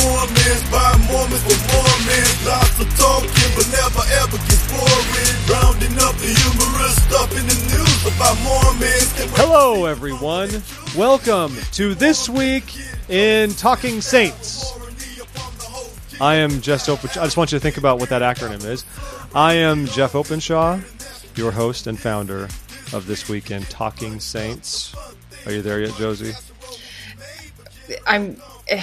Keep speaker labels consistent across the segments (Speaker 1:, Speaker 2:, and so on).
Speaker 1: Mormons by Mormons for Mormons. Lots of talking, but never ever gets boring. Rounding up the humorous stuff in the news about Mormons.
Speaker 2: Hello, everyone. Welcome to this week in Talking Saints. I am Jeff Openshaw. I just want you to think about what that acronym is. I am Jeff Openshaw, your host and founder of this week in Talking Saints. Are you there yet, Josie?
Speaker 3: I'm. Eh,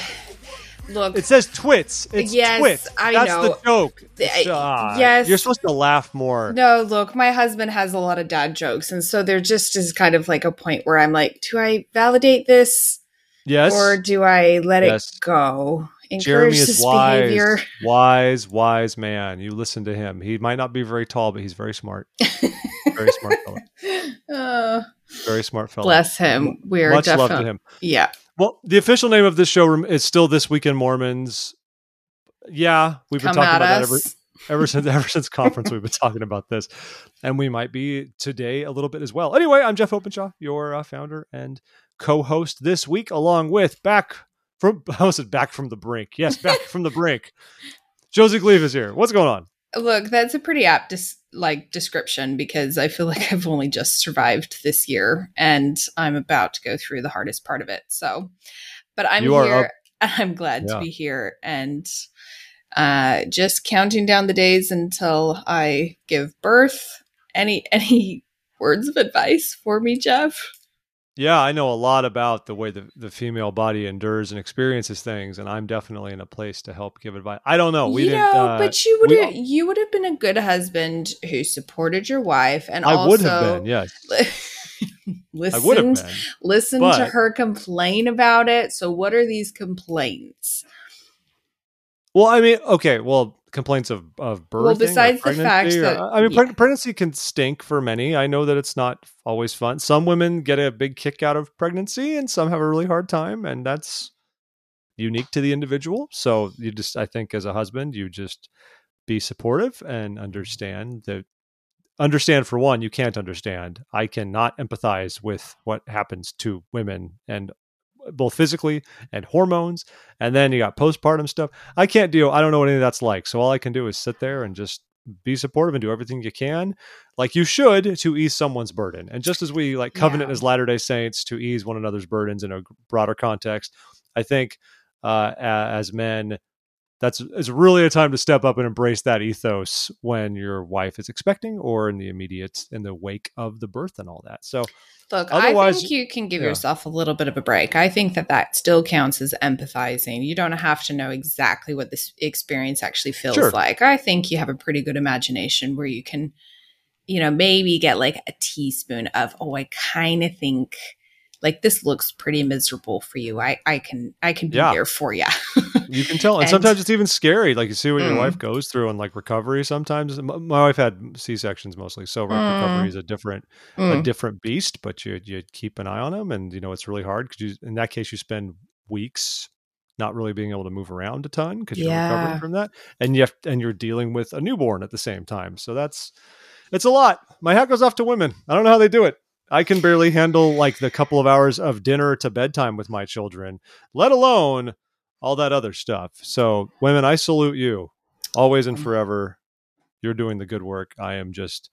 Speaker 3: look,
Speaker 2: It says twits. It's
Speaker 3: Yes,
Speaker 2: twits.
Speaker 3: I
Speaker 2: That's
Speaker 3: know.
Speaker 2: the joke.
Speaker 3: I- yes.
Speaker 2: You're supposed to laugh more.
Speaker 3: no, look, my husband has a lot of dad jokes, and so there just is kind of like a point where I'm like, do I validate this
Speaker 2: Yes.
Speaker 3: or do I let
Speaker 2: Yes.
Speaker 3: it go?
Speaker 2: Jeremy
Speaker 3: Encourage
Speaker 2: is wise,
Speaker 3: behavior.
Speaker 2: wise, wise man. You listen to him. He might not be very tall, but he's very smart. very smart fellow.
Speaker 3: Uh,
Speaker 2: Very smart fellow.
Speaker 3: bless him. We're
Speaker 2: Much love to him.
Speaker 3: yeah.
Speaker 2: Well, the official name of this show is still This Week in Mormons. Yeah, we've been
Speaker 3: Come
Speaker 2: talking about
Speaker 3: us.
Speaker 2: that ever, ever since ever since conference. We've been talking about this, and we might be today a little bit as well. Anyway, I'm Jeff Openshaw, your uh, founder and co-host this week, along with back from I was it back from the brink. Yes, back from the brink. Josie Gleave is here. What's going on?
Speaker 3: Look, that's a pretty apt dis- like description because I feel like I've only just survived this year and I'm about to go through the hardest part of it. So, but I'm
Speaker 2: You
Speaker 3: here. I'm glad
Speaker 2: Yeah.
Speaker 3: to be here and uh just counting down the days until I give birth. Any any words of advice for me, Jeff?
Speaker 2: Yeah, I know a lot about the way the, the female body endures and experiences things, and I'm definitely in a place to help give advice. I don't know. We
Speaker 3: you
Speaker 2: didn't.
Speaker 3: know,
Speaker 2: uh,
Speaker 3: but you would have you would have been a good husband who supported your wife and
Speaker 2: I
Speaker 3: also
Speaker 2: would have been. Yes,
Speaker 3: listened
Speaker 2: I would have been.
Speaker 3: listen to her complain about it. So, what are these complaints?
Speaker 2: Well, I mean, okay. Well, complaints of of birthing.
Speaker 3: Well, besides the fact
Speaker 2: or-
Speaker 3: that-
Speaker 2: I mean,
Speaker 3: yeah.
Speaker 2: pregnancy can stink for many. I know that it's not always fun. Some women get a big kick out of pregnancy, and some have a really hard time, and that's unique to the individual. So you just, I think, as a husband, you just be supportive and understand that. Understand for one, you can't understand. I cannot empathize with what happens to women and both physically and hormones and then you got postpartum stuff. I can't deal. I don't know what any of that's like. So all I can do is sit there and just be supportive and do everything you can, like you should, to ease someone's burden. And just as we like covenant
Speaker 3: Yeah.
Speaker 2: as Latter Day Saints to ease one another's burdens in a broader context, I think uh, as men, that's it's really a time to step up and embrace that ethos when your wife is expecting or in the immediate in the wake of the birth and all that. So
Speaker 3: Look, I think you can give
Speaker 2: yeah.
Speaker 3: yourself a little bit of a break. I think that that still counts as empathizing. You don't have to know exactly what this experience actually feels
Speaker 2: Sure.
Speaker 3: like. I think you have a pretty good imagination where you can, you know, maybe get like a teaspoon of, oh, I kind of think like this looks pretty miserable for you. I, I can, I can be
Speaker 2: Yeah.
Speaker 3: there for you.
Speaker 2: You can tell, and,
Speaker 3: And-
Speaker 2: sometimes it's even scary. Like you see what your
Speaker 3: Mm.
Speaker 2: wife goes through and like recovery. Sometimes my wife had C sections mostly, so
Speaker 3: Mm.
Speaker 2: recovery is a different a
Speaker 3: Mm.
Speaker 2: different beast. But you you keep an eye on them, and you know it's really hard because you in that case you spend weeks not really being able to move around a ton because you're
Speaker 3: Yeah.
Speaker 2: recovering from that, and you have, and you're dealing with a newborn at the same time. So that's it's a lot. My hat goes off to women. I don't know how they do it. I can barely handle like the couple of hours of dinner to bedtime with my children, let alone all that other stuff. So, women, I salute you always and mm. forever. You're doing the good work. I am just,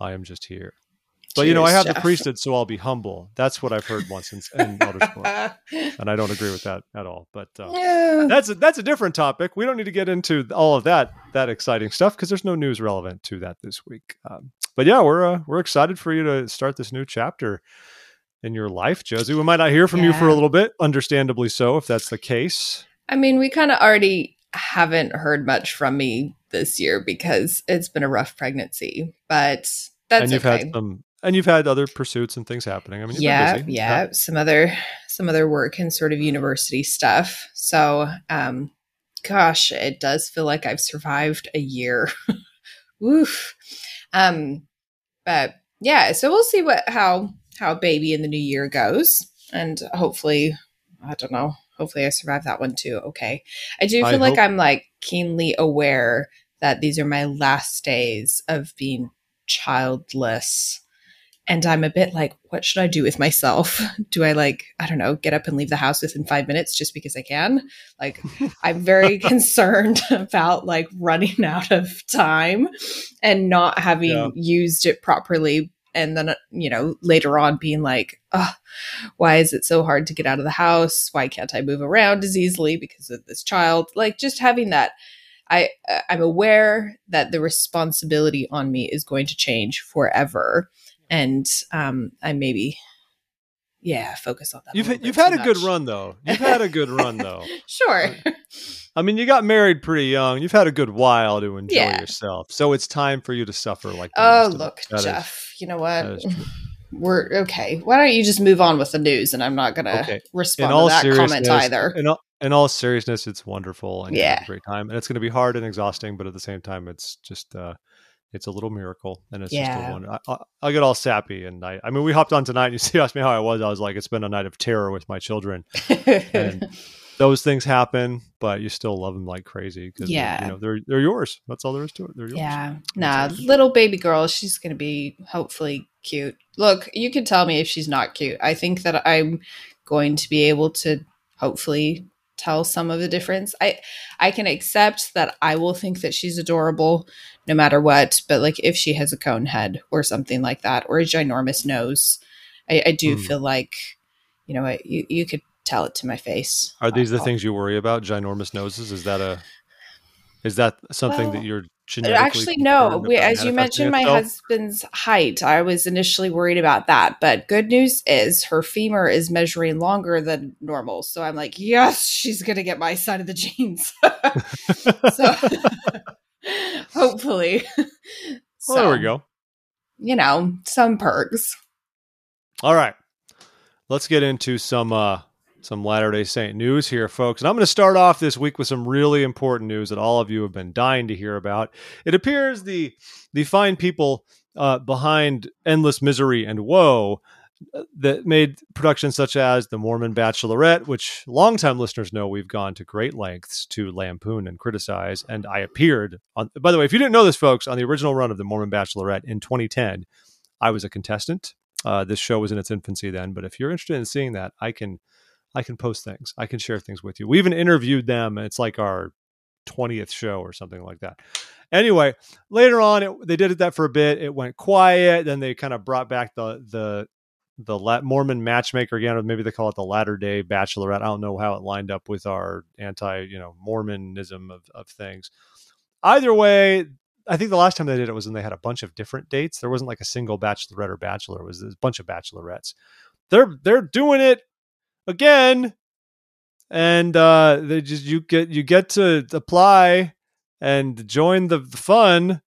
Speaker 2: I am just here. But you know, I have the priesthood, so I'll be humble. That's what I've heard once in, in and I don't agree with that at all. But uh,
Speaker 3: Yeah.
Speaker 2: that's a, that's a different topic. We don't need to get into all of that that exciting stuff because there's no news relevant to that this week. Um, but yeah, we're uh, we're excited for you to start this new chapter in your life, Josie. We might not hear from you for a little bit, understandably so, if that's the case.
Speaker 3: I mean, we kind of already haven't heard much from me this year because it's been a rough pregnancy, but that's
Speaker 2: and you've
Speaker 3: okay.
Speaker 2: had some, and you've had other pursuits and things happening. I mean, you've
Speaker 3: yeah,
Speaker 2: been busy.
Speaker 3: yeah, some other some other work and sort of university stuff. So, um, gosh, it does feel like I've survived a year. Woof. Um, but yeah, so we'll see what how how baby in the new year goes, and hopefully, I don't know. Hopefully, I survive that one too. Okay, I do
Speaker 2: I
Speaker 3: feel like
Speaker 2: hope-
Speaker 3: I'm like keenly aware that these are my last days of being childless and I'm a bit like, what should I do with myself? Do I like, I don't know, get up and leave the house within five minutes just because I can? Like, I'm very concerned about like running out of time and not having
Speaker 2: Yeah.
Speaker 3: used it properly. And then, you know, later on being like, oh, why is it so hard to get out of the house? Why can't I move around as easily because of this child? Like, just having that I uh, I'm aware that the responsibility on me is going to change forever, and um, I maybe yeah focus on that.
Speaker 2: You've you've had a
Speaker 3: too
Speaker 2: good run though. You've had a good run though.
Speaker 3: Sure.
Speaker 2: I mean, you got married pretty young. You've had a good while to enjoy
Speaker 3: Yeah.
Speaker 2: yourself. So it's time for you to suffer like
Speaker 3: Oh look.
Speaker 2: That is-
Speaker 3: Jeff. you know what? We're okay. Why don't you just move on with the news, and I'm not gonna
Speaker 2: Okay.
Speaker 3: respond to that comment either.
Speaker 2: In all, in all seriousness, it's wonderful and
Speaker 3: Yeah.
Speaker 2: a great time, and it's going to be hard and exhausting, but at the same time, it's just uh, it's a little miracle, and it's just
Speaker 3: Yeah.
Speaker 2: a wonder. I, I, I get all sappy, and I, I mean, we hopped on tonight, and you see, asked me how I was. I was like, it's been a night of terror with my children. and Those things happen, but you still love them like crazy because
Speaker 3: Yeah.
Speaker 2: you know they're they're yours. That's all there is to it. They're yours.
Speaker 3: Yeah.
Speaker 2: That's
Speaker 3: Nah, little baby girl, she's going to be hopefully cute. Look, you can tell me if she's not cute. I think that I'm going to be able to hopefully tell some of the difference. I I can accept that I will think that she's adorable no matter what, but like if she has a cone head or something like that or a ginormous nose, I, I do
Speaker 2: Hmm.
Speaker 3: feel like you know you you could tell it to my face.
Speaker 2: Are these the
Speaker 3: I'll-
Speaker 2: things you worry about? Ginormous noses? Is that a is that something
Speaker 3: Well,
Speaker 2: that you're
Speaker 3: Actually, no. We, as you mentioned, my husband's height. I was initially worried about that, but good news is her femur is measuring longer than normal. So I'm like, yes, she's gonna get my side of the genes. so hopefully,
Speaker 2: Well, there we go.
Speaker 3: You know, some perks.
Speaker 2: All right. Let's get into some uh some Latter-day Saint news here, folks. And I'm going to start off this week with some really important news that all of you have been dying to hear about. It appears the the fine people uh, behind Endless Misery and Woe uh, that made productions such as The Mormon Bachelorette, which longtime listeners know we've gone to great lengths to lampoon and criticize. And I appeared on, by the way, if you didn't know this, folks, on the original run of The Mormon Bachelorette in 2010, I was a contestant. Uh, this show was in its infancy then, but if you're interested in seeing that, I can I can post things. I can share things with you. We even interviewed them. It's like our 20th show or something like that. Anyway, later on, it, they did it that for a bit. It went quiet. Then they kind of brought back the the the La- Mormon matchmaker again, or maybe they call it the Latter Day Bachelorette. I don't know how it lined up with our anti, you know, Mormonism of of things. Either way, I think the last time they did it was when they had a bunch of different dates. There wasn't like a single bachelorette or bachelor. It was a bunch of bachelorettes. They're they're doing it again, and uh, they just you get you get to apply and join the, the fun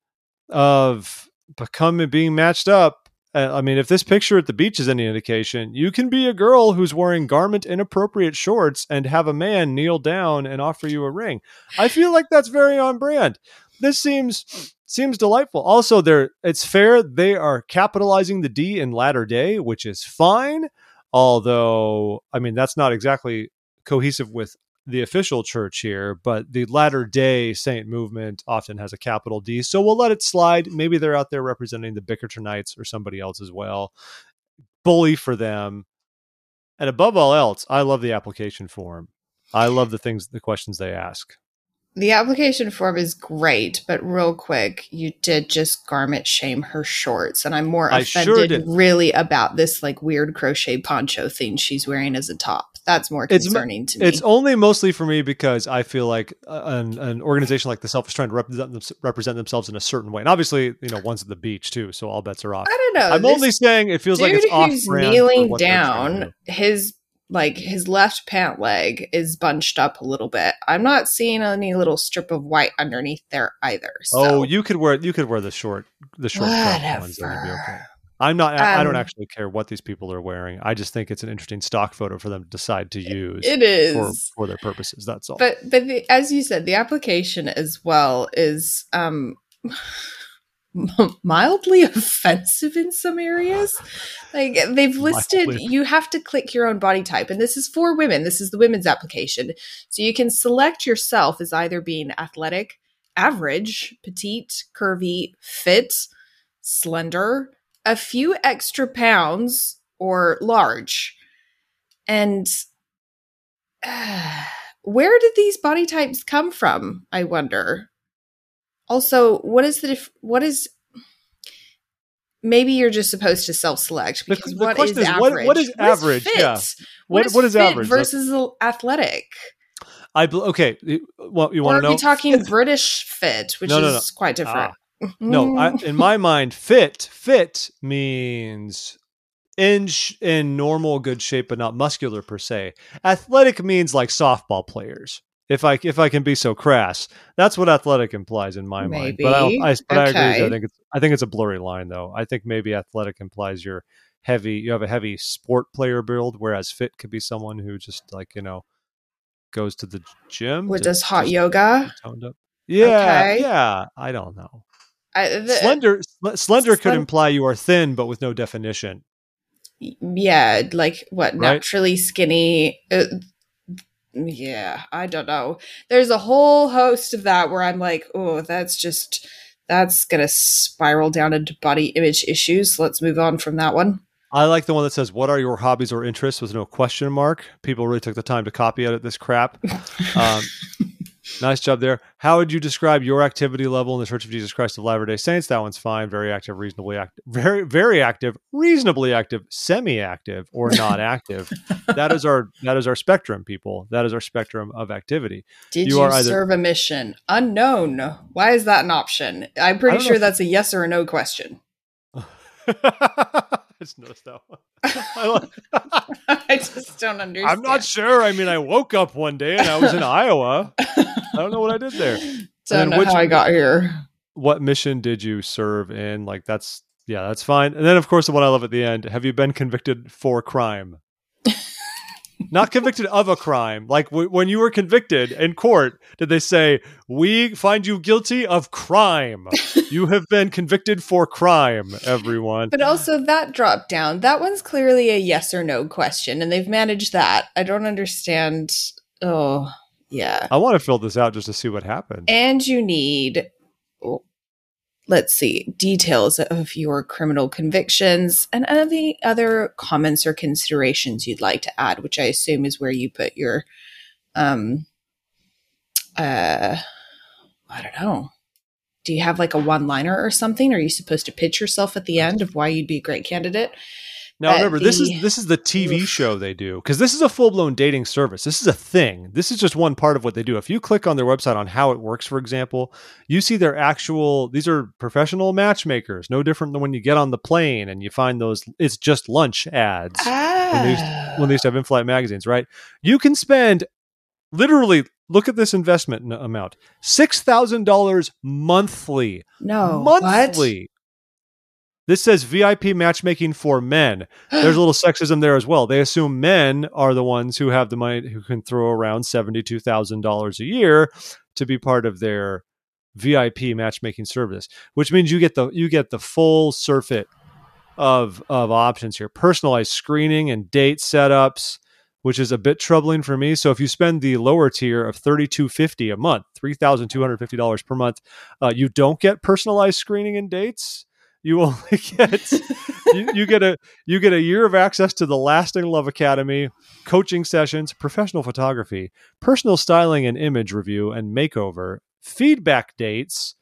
Speaker 2: of becoming being matched up. Uh, I mean, if this picture at the beach is any indication, you can be a girl who's wearing garment inappropriate shorts and have a man kneel down and offer you a ring. I feel like that's very on brand. This seems seems delightful. Also, they're it's fair they are capitalizing the D in latter day, which is fine. Although, I mean, that's not exactly cohesive with the official church here, but the latter day saint movement often has a capital D. So we'll let it slide. Maybe they're out there representing the Bickertonites or somebody else as well. Bully for them. And above all else, I love the application form. I love the things, the questions they ask.
Speaker 3: The application form is great, but real quick, you did just garment shame her shorts, and I'm more offended
Speaker 2: sure
Speaker 3: really about this like weird crochet poncho thing she's wearing as a top. That's more
Speaker 2: It's
Speaker 3: concerning to me.
Speaker 2: It's only mostly for me because I feel like uh, an, an organization like the Self is trying to represent, them, represent themselves in a certain way. And obviously, you know, one's at the beach too, so all bets are off.
Speaker 3: I don't know.
Speaker 2: I'm only saying it feels like it's off
Speaker 3: kneeling
Speaker 2: what they're trying to
Speaker 3: down, his like his left pant leg is bunched up a little bit. I'm not seeing any little strip of white underneath there either. So.
Speaker 2: Oh, you could wear you could wear the short the short ones. That would be okay. I'm not. I I don't
Speaker 3: Um,
Speaker 2: actually care what these people are wearing. I just think it's an interesting stock photo for them to decide to use
Speaker 3: It is.
Speaker 2: for for their purposes. That's all.
Speaker 3: but but the, as you said the application as well is um mildly offensive in some areas like they've listed
Speaker 2: Mildly.
Speaker 3: you have to click your own body type and this is for women this is the women's application so you can select yourself as either being athletic average petite curvy fit slender a few extra pounds or large. And uh, where did these body types come from? I wonder. Also, what is the dif- what is maybe you're just supposed to self-select because
Speaker 2: the
Speaker 3: what
Speaker 2: question
Speaker 3: is
Speaker 2: is, what-
Speaker 3: average?
Speaker 2: what is average?
Speaker 3: fit?
Speaker 2: Yeah. What-
Speaker 3: is
Speaker 2: what is average?
Speaker 3: Versus athletic?
Speaker 2: I bel- okay. Well, you want
Speaker 3: are
Speaker 2: to know?
Speaker 3: we talking British fit, which
Speaker 2: No, no,
Speaker 3: is quite ah. different?
Speaker 2: No, I, in my mind, fit fit means in sh- in normal good shape, but not muscular per se. Athletic means like softball players. If I if I can be so crass, that's what athletic implies in my mind. But I, I but I agree. with you. I think it's I think it's a blurry line though. I think maybe athletic implies you're heavy. You have a heavy sport player build, whereas fit could be someone who just like you know goes to the gym.
Speaker 3: what does hot yoga?
Speaker 2: toned up. Yeah,
Speaker 3: Okay.
Speaker 2: yeah. I don't know
Speaker 3: I, the,
Speaker 2: slender sl- slender could imply you are thin but with no definition
Speaker 3: yeah, like what
Speaker 2: Right?
Speaker 3: naturally skinny. Uh, yeah, I don't know. There's a whole host of that where I'm like, oh, that's just that's gonna spiral down into body image issues. Let's move on from that one.
Speaker 2: i like the one that says what are your hobbies or interests with no question mark people really took the time to copy edit this crap um, nice job there how would you describe your activity level in the church of jesus christ of latter day saints that one's fine very active reasonably active very very active reasonably active semi-active or not active that is our that is our spectrum people that is our spectrum of activity
Speaker 3: Did
Speaker 2: You
Speaker 3: you,
Speaker 2: are either-
Speaker 3: serve a mission? Unknown. Why is that an option? I'm pretty sure
Speaker 2: if-
Speaker 3: that's a yes or a no question.
Speaker 2: I just noticed that one. I
Speaker 3: just don't understand.
Speaker 2: I'm not sure. I mean, I woke up one day and I was in Iowa. I don't know what I did there.
Speaker 3: Don't know
Speaker 2: which-
Speaker 3: how I got here.
Speaker 2: What mission did you serve in? Like, that's, yeah, that's fine. And then, of course, the one I love at the end have you been convicted for crime? Not convicted of a crime. Like, w- when you were convicted in court, did they say, We find you guilty of crime? you have been convicted for crime, everyone.
Speaker 3: But also that drop down. That one's clearly a yes or no question, and they've managed that. I don't understand. Oh, yeah.
Speaker 2: I want to fill this out just to see what happened.
Speaker 3: And you need, let's see, details of your criminal convictions and any other comments or considerations you'd like to add, which I assume is where you put your, um, uh, I don't know. Do you have like a one liner or something? Are you supposed to pitch yourself at the end of why you'd be a great candidate?
Speaker 2: Now remember, this is this is the TV
Speaker 3: Oof.
Speaker 2: show they do because this is a full blown dating service. This is a thing. This is just one part of what they do. If you click on their website on how it works, for example, you see their actual. These are professional matchmakers, no different than when you get on the plane and you find those. It's Just Lunch ads when they used,
Speaker 3: Ah.
Speaker 2: when they used to have in-flight magazines, right? You can spend literally. Look at this investment amount: six thousand dollars monthly
Speaker 3: no, what?
Speaker 2: This says VIP matchmaking for men. There's a little sexism there as well. They assume men are the ones who have the money who can throw around seventy-two thousand dollars a year to be part of their VIP matchmaking service, which means you get the you get the full surfeit of of options here. Personalized screening and date setups, which is a bit troubling for me. So if you spend the lower tier of thirty-two fifty a month, three thousand two hundred fifty dollars per month, uh, you don't get personalized screening and dates. You only get you, you get a you get a year of access to the Lasting Love Academy, coaching sessions, professional photography, personal styling and image review and makeover, feedback dates.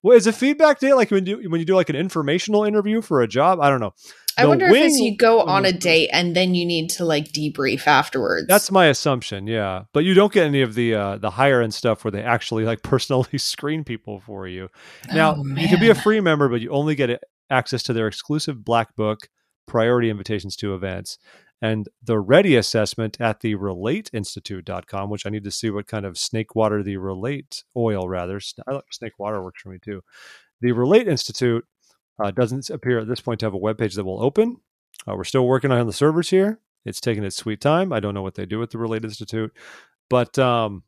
Speaker 2: What is a feedback date like when you when you do like an informational interview for a job? I don't know.
Speaker 3: I
Speaker 2: The
Speaker 3: wonder if it's you go on a date and then you need to like debrief afterwards.
Speaker 2: That's my assumption, yeah. But you don't get any of the uh, the higher end stuff where they actually like personally screen people for you. Now
Speaker 3: Oh,
Speaker 2: you can be a free member, but you only get access to their exclusive black book, priority invitations to events, and the ready assessment at the relateinstitute.com, which I need to see what kind of snake water the relate oil rather. I like snake water works for me too. The Relate Institute uh, doesn't appear at this point to have a webpage that will open. Uh, we're still working on the servers here. It's taking its sweet time. I don't know what they do with the Relate Institute, but um,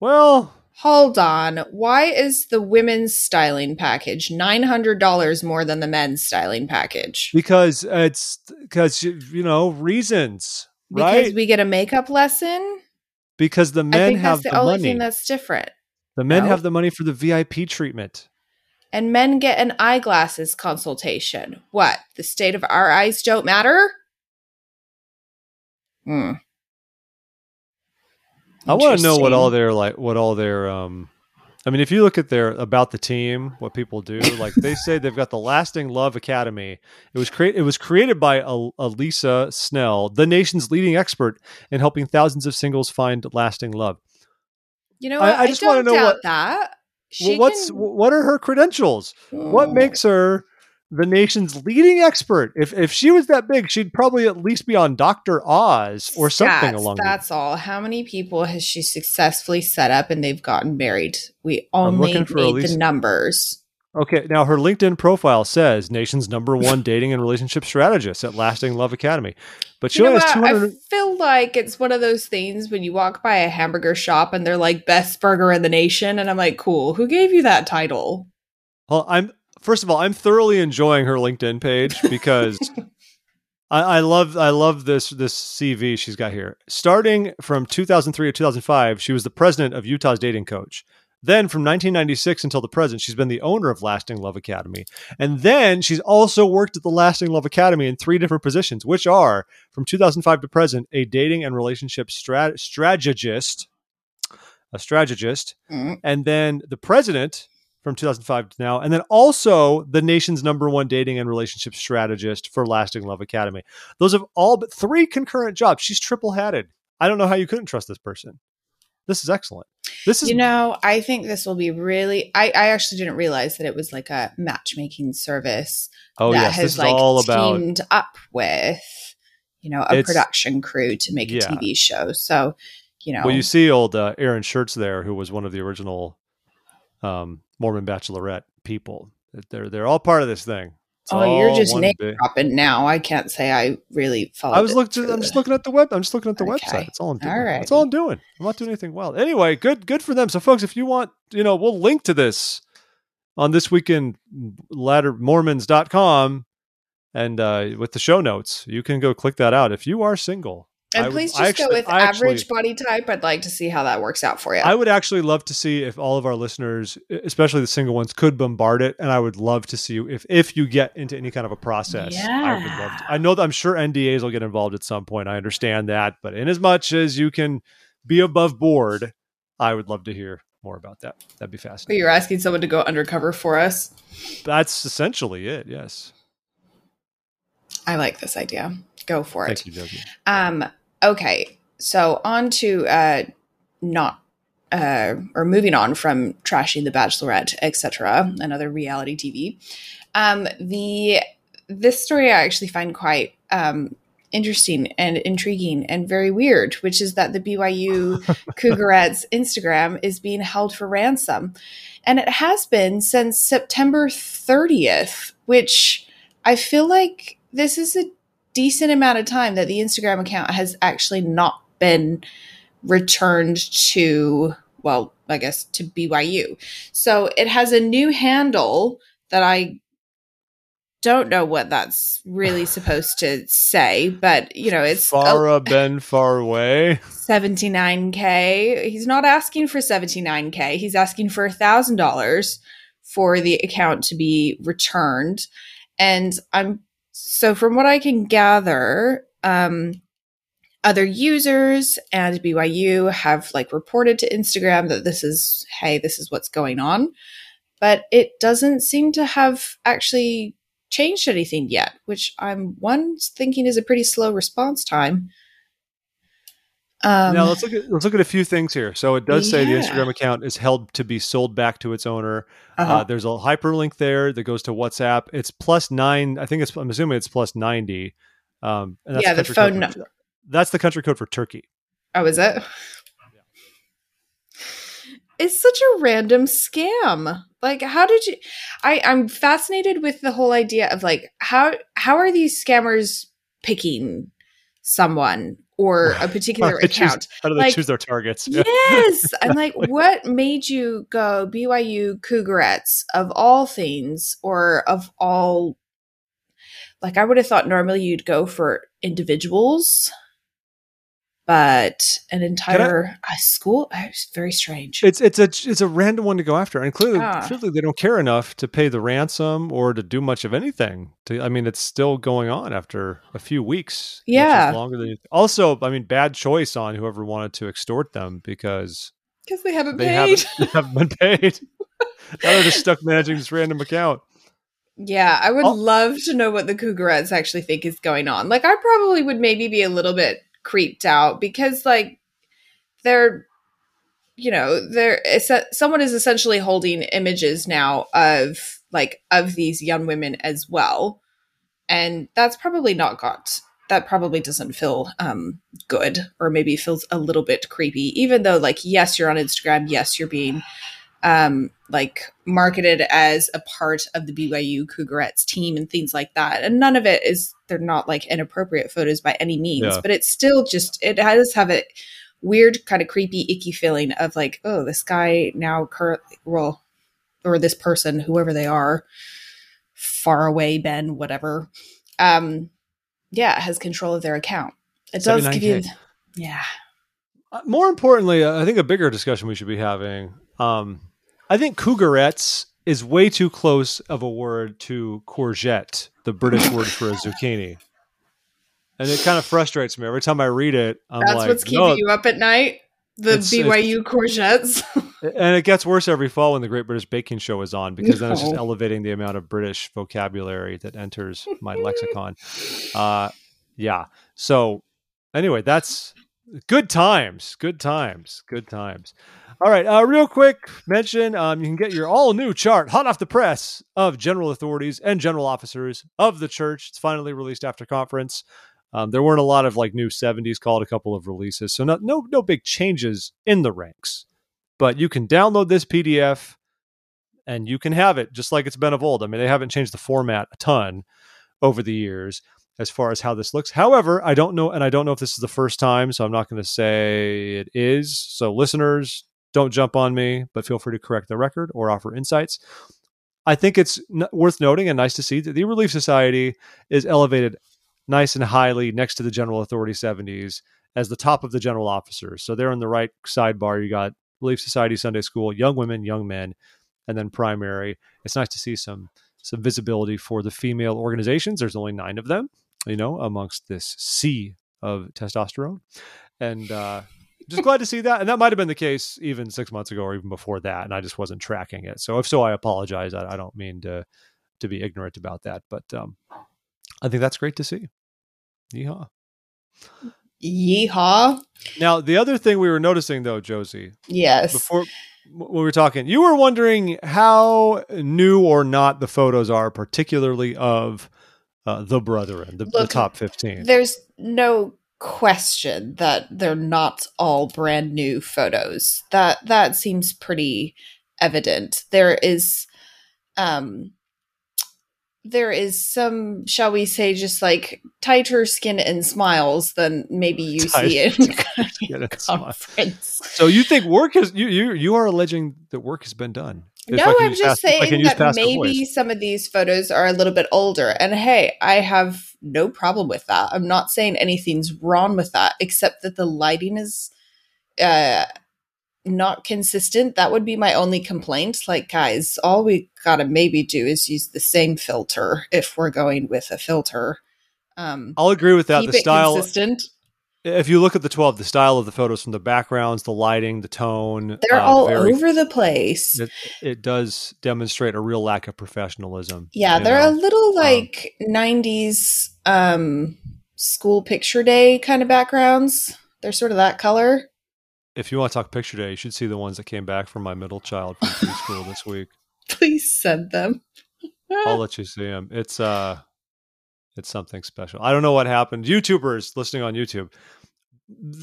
Speaker 2: well,
Speaker 3: Hold on. Why is the women's styling package $900 more than the men's styling package?
Speaker 2: because it's because you know reasons, right?
Speaker 3: Because we get a makeup lesson?
Speaker 2: because the men have
Speaker 3: the,
Speaker 2: the
Speaker 3: only
Speaker 2: money.
Speaker 3: thing that's different.
Speaker 2: the men
Speaker 3: No.
Speaker 2: have the money for the VIP treatment.
Speaker 3: and men get an eyeglasses consultation. What? The state of our eyes don't matter? Hmm.
Speaker 2: I want to know what all their like what all their um I mean if you look at their about the team, what people do, like they say they've got the Lasting Love Academy. It was create it was created by Elisa Snell, the nation's leading expert in helping thousands of singles find lasting love.
Speaker 3: You know
Speaker 2: I- I
Speaker 3: I,
Speaker 2: just wanna know what-
Speaker 3: that. She
Speaker 2: Well, what's
Speaker 3: can-
Speaker 2: what are her credentials? What
Speaker 3: Oh.
Speaker 2: makes her the nation's leading expert? If if she was that big, she'd probably at least be on Doctor Oz or something
Speaker 3: Stats,
Speaker 2: along
Speaker 3: That's all. How many people has she successfully set up and they've gotten married? We only need the numbers.
Speaker 2: Okay, now her LinkedIn profile says nation's number one dating and relationship strategist at Lasting Love Academy, but she
Speaker 3: You know
Speaker 2: has two hundred.
Speaker 3: I feel like it's one of those things when you walk by a hamburger shop and they're like best burger in the nation, and I'm like, cool. Who gave you that title?
Speaker 2: Well, I'm first of all, I'm thoroughly enjoying her LinkedIn page because I, I love I love this this CV she's got here. Starting from 2003 to 2005, she was the president of Utah's dating coach. Then from 1996 until the present, she's been the owner of Lasting Love Academy. And then she's also worked at the Lasting Love Academy in three different positions, which are from 2005 to present, a dating and relationship strat- strategist, a strategist,
Speaker 3: Mm.
Speaker 2: and then the president from 2005 to now, and then also the nation's number one dating and relationship strategist for Lasting Love Academy. Those have all but three concurrent jobs. She's triple hatted. I don't know how you couldn't trust this person. This is excellent. This is
Speaker 3: You know, I think this will be really. I, I actually didn't realize that it was like a matchmaking service
Speaker 2: oh
Speaker 3: that
Speaker 2: yes,
Speaker 3: has
Speaker 2: this is
Speaker 3: like
Speaker 2: all about
Speaker 3: teamed up with, you know, a production crew to make a. TV show. So, you know,
Speaker 2: Well, you see old uh, Aaron Shirts there, who was one of the original um, Mormon Bachelorette people. They're they're all part of this thing. It's
Speaker 3: oh, you're just name
Speaker 2: big-
Speaker 3: dropping now. I can't say I really followed.
Speaker 2: I was looking. I'm just looking at the web. I'm just looking at the
Speaker 3: Okay.
Speaker 2: website. That's all I'm doing.
Speaker 3: All
Speaker 2: That's all I'm doing. I'm not doing anything well. Anyway, good good for them. So, folks, if you want, you know, we'll link to this on this weekend laddermormons.com and uh, with the show notes. You can go click that out if you are single.
Speaker 3: And
Speaker 2: I
Speaker 3: please just go with
Speaker 2: actually-
Speaker 3: average body type. I'd like to see how that works out for you.
Speaker 2: I would actually love to see if all of our listeners, especially the single ones, could bombard it, and I would love to see if if you get into any kind of a process. I would love to. I know that I'm sure NDAs will get involved at some point. I understand that, but in as much as you can be above board, I would love to hear more about that. That'd be
Speaker 3: But
Speaker 2: fascinating.
Speaker 3: you're asking someone to go undercover for us.
Speaker 2: That's essentially it. Yes.
Speaker 3: I like this idea. Go for it.
Speaker 2: Thank you, Josie.
Speaker 3: Um, okay, so on to uh, not uh, or moving on from trashing the Bachelorette, etc., another reality TV. Um, the this story I actually find quite um, interesting and intriguing and very weird, which is that the BYU Cougarettes Instagram is being held for ransom, and it has been since September 30th, which I feel like this is a decent amount of time that the Instagram account has actually not been returned to, well, I guess to BYU. So it has a new handle that I don't know what that's really supposed to say, but you know, it's oh,
Speaker 2: Farah Ben Far Away.
Speaker 3: 79k. He's not asking for 79k. He's asking for a $1,000 for the account to be returned. And I'm so from what I can gather, um other users and BYU have like reported to Instagram that this is hey, this is what's going on. But it doesn't seem to have actually changed anything yet, which I'm one thinking is a pretty slow response time. Um,
Speaker 2: now let's look at let's look at a few things here. So it does say the Instagram account is held to be sold back to its owner.
Speaker 3: uh-huh.
Speaker 2: Uh, there's a hyperlink there that goes to WhatsApp. It's plus nine. I think it's. I'm assuming it's plus ninety. Um, and that's
Speaker 3: Yeah, the
Speaker 2: country
Speaker 3: phone
Speaker 2: code for- that's the country code for Turkey.
Speaker 3: Oh, is it? It's such a random scam. Like, how did you? I I'm fascinated with the whole idea of like how how are these scammers picking someone or a particular
Speaker 2: do choose-
Speaker 3: account?
Speaker 2: How do they
Speaker 3: Like,
Speaker 2: choose their targets?
Speaker 3: Yes, I'm like, what made you go BYU Cougarettes of all things, or of all? Like, I would have thought normally you'd go for individuals, but an entire uh, school it's very strange.
Speaker 2: It's it's a it's a random one to go after, and clearly,
Speaker 3: Ah.
Speaker 2: clearly they don't care enough to pay the ransom or to do much of anything. To I mean, it's still going on after a few weeks. which is
Speaker 3: Yeah.
Speaker 2: longer than. Also, I mean, bad choice on whoever wanted to extort them because
Speaker 3: Because they haven't
Speaker 2: they
Speaker 3: paid.
Speaker 2: haven't, they haven't been paid. now they're just stuck managing this random account.
Speaker 3: Yeah, I would
Speaker 2: Oh.
Speaker 3: love to know what the Cougarettes actually think is going on. Like, I probably would maybe be a little bit creeped out because, like, they're, you know, they're someone is essentially holding images now of like of these young women as well, and that's probably not got that probably doesn't feel um good or maybe feels a little bit creepy even though like yes you're on instagram. Yes you're being um, like marketed as a part of the BYU Cougarettes team and things like that. And none of it is they're not like inappropriate photos by any means,
Speaker 2: Yeah.
Speaker 3: but it's still just it does have a weird kind of creepy icky feeling of like oh this guy now currently well or this person whoever they are far away Ben whatever um yeah has control of their account. It does give you yeah
Speaker 2: Uh, More importantly, uh, I think a bigger discussion we should be having. Um, I think cougarettes is way too close of a word to courgette, the British word for a zucchini. And it kind of frustrates me every time I read it. I'm
Speaker 3: that's
Speaker 2: like,
Speaker 3: what's keeping
Speaker 2: no.
Speaker 3: you up at night. The
Speaker 2: It's- it's-
Speaker 3: BYU courgettes.
Speaker 2: and it gets worse every fall when the Great British Baking Show is on because then it's just elevating the amount of British vocabulary that enters my lexicon. Uh, yeah. So anyway, that's good times. Good times. Good times. All right. Uh, real quick mention: um, you can get your all new chart, hot off the press, of general authorities and general officers of the church. It's finally released after conference. Um, there weren't a lot of like new 70s called a couple of releases, so no no no big changes in the ranks. But you can download this PDF and you can have it just like it's been of old. I mean, they haven't changed the format a ton over the years as far as how this looks. However, I don't know, and I don't know if this is the first time, so I'm not going to say it is. So, listeners, don't jump on me, but feel free to correct the record or offer insights. I think it's n- worth noting and nice to see that the Relief Society is elevated nice and highly next to the General Authority 70s as the top of the general officers. So they're in the right sidebar. You got Relief Society Sunday School, young women, young men, and then primary. It's nice to see some some visibility for the female organizations. There's only nine of them, you know, amongst this sea of testosterone, and uh, just glad to see that. And that might have been the case even six months ago or even before that, and I just wasn't tracking it. So if so, I apologize. I, I don't mean to to be ignorant about that, but um, I think that's great to see. Yeehaw.
Speaker 3: Yeehaw.
Speaker 2: Now, the other thing we were noticing, though, Josie,
Speaker 3: Yes.
Speaker 2: before when we were talking, you were wondering how new or not the photos are, particularly of uh, the Brethren, the, the top fifteen.
Speaker 3: There's no question that they're not all brand new photos. That that seems pretty evident. There is um there is some, shall we say, just like tighter skin and smiles than maybe you see in
Speaker 2: skin and smiles.
Speaker 3: conference.
Speaker 2: So you think work has you you you are alleging that work has been done?
Speaker 3: No, I'm just
Speaker 2: past- if I can
Speaker 3: saying that maybe some of these photos are a little bit older. And hey, I have no problem with that. I'm not saying anything's wrong with that, except that the lighting is uh not consistent. That would be my only complaint. Like, guys, all we gotta maybe do is use the same filter if we're going with a filter. Um
Speaker 2: I'll agree with that.
Speaker 3: keep
Speaker 2: The
Speaker 3: it
Speaker 2: style,
Speaker 3: consistent.
Speaker 2: If you look at the twelve, the style of the photos from the backgrounds, the lighting, the tone,
Speaker 3: They're
Speaker 2: uh,
Speaker 3: all
Speaker 2: very-
Speaker 3: over the place.
Speaker 2: It, it does demonstrate a real lack of professionalism.
Speaker 3: Yeah, they're
Speaker 2: know?
Speaker 3: a little like 90s um school picture day kind of backgrounds. They're sort of that color.
Speaker 2: if you want to talk picture day, you should see the ones that came back from my middle child from preschool this week.
Speaker 3: Please send them.
Speaker 2: I'll let you see them. It's uh, it's something special. I don't know what happened. YouTubers listening on YouTube,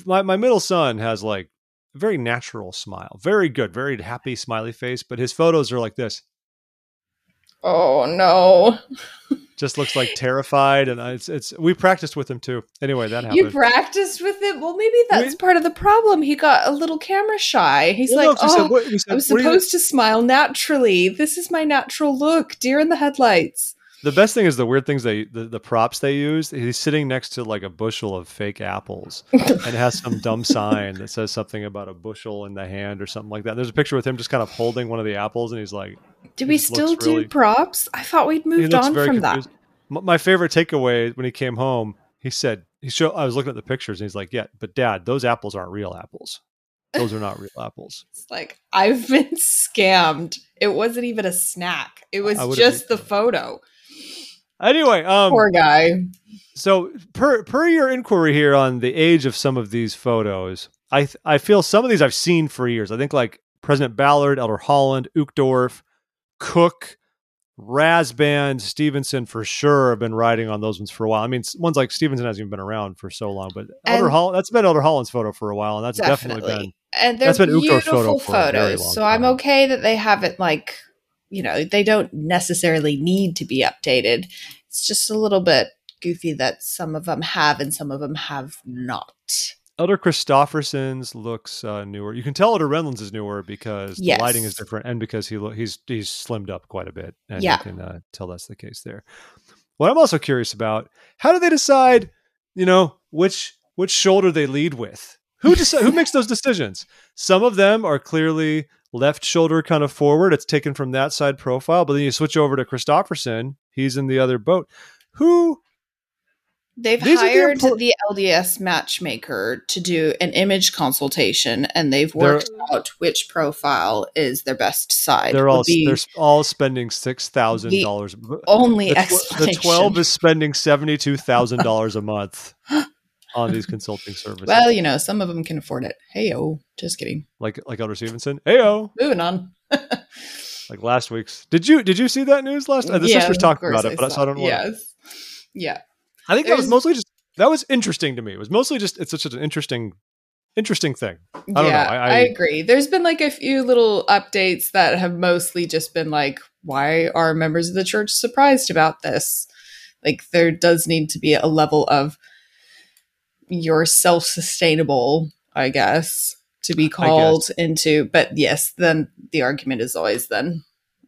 Speaker 2: my my middle son has like a very natural smile, very good, very happy, smiley face. But his photos are like this.
Speaker 3: oh no.
Speaker 2: Just looks like terrified, and it's it's. We practiced with him too. Anyway, that happened.
Speaker 3: You practiced with it? Well, maybe that's
Speaker 2: We-
Speaker 3: part of the problem. He got a little camera shy. He's
Speaker 2: Well, no,
Speaker 3: like,
Speaker 2: said,
Speaker 3: "Oh,
Speaker 2: what- said,
Speaker 3: I was
Speaker 2: "What are you-
Speaker 3: supposed to smile naturally. This is my natural look. Deer in the headlights."
Speaker 2: The best thing is the weird things they the, the props they use. He's sitting next to like a bushel of fake apples, and has some dumb sign that says something about a bushel in the hand or something like that. There's a picture with him just kind of holding one of the apples, and he's like,
Speaker 3: Do we still do
Speaker 2: really-
Speaker 3: props? I thought we'd moved on from
Speaker 2: confused. M- My favorite takeaway when he came home, he said he showed. I was looking at the pictures, and he's like, "Yeah, but Dad, those apples aren't real apples. Those are not real apples."
Speaker 3: It's like I've been scammed. It wasn't even a snack. It was just the photo.
Speaker 2: Anyway, um,
Speaker 3: Poor guy.
Speaker 2: So per per your inquiry here on the age of some of these photos, I th- I feel some of these I've seen for years. I think like President Ballard, Elder Holland, Uchtdorf, Cook, Rasband, Stevenson for sure have been riding on those ones for a while. I mean, ones like Stevenson hasn't even been around for so long, but Elder
Speaker 3: And-
Speaker 2: Holland that's been Elder Holland's photo for a while, and that's definitely,
Speaker 3: Definitely.
Speaker 2: been
Speaker 3: and they're
Speaker 2: that's been Uchtdorf's photo
Speaker 3: beautiful
Speaker 2: for a very
Speaker 3: photos.
Speaker 2: long
Speaker 3: So I'm okay that they haven't like, you know, they don't necessarily need to be updated. It's just a little bit goofy that some of them have and some of them have not.
Speaker 2: Elder Christofferson's looks uh, newer. You can tell Elder Renlund's is newer because
Speaker 3: Yes.
Speaker 2: the lighting is different, and because he lo- he's he's slimmed up quite a bit, and
Speaker 3: Yeah.
Speaker 2: you can uh, tell that's the case there. What I'm also curious about: how do they decide, you know, which which shoulder they lead with? Who decide, Who makes those decisions? Some of them are clearly left shoulder kind of forward. It's taken from that side profile, but then you switch over to Christofferson. He's in the other boat. Who
Speaker 3: They've
Speaker 2: the
Speaker 3: hired
Speaker 2: impor-
Speaker 3: the LDS matchmaker to do an image consultation, and they've
Speaker 2: They're-
Speaker 3: worked out which profile is their best side.
Speaker 2: they're all they're all spending six thousand dollars.
Speaker 3: only
Speaker 2: the, tw- the 12 is spending $72,000 a month on these consulting services.
Speaker 3: well, you know, some of them can afford it. Hey, oh, just kidding.
Speaker 2: like like Elder Stevenson. Heyo.
Speaker 3: Moving on.
Speaker 2: Like last week's. Did you did you see that news last uh, the
Speaker 3: Yeah,
Speaker 2: sisters talked about it, but I, I don't know.
Speaker 3: Yes. Yeah.
Speaker 2: I think that was mostly just that was interesting to me. It was mostly just it's such an interesting interesting thing. don't know.
Speaker 3: yeah,
Speaker 2: I-
Speaker 3: I,
Speaker 2: I-
Speaker 3: agree. There's been like a few little updates that have mostly just been like, why are members of the church surprised about this? Like, there does need to be a level of you're self sustainable, I guess, to be called into. But yes, then the argument is always then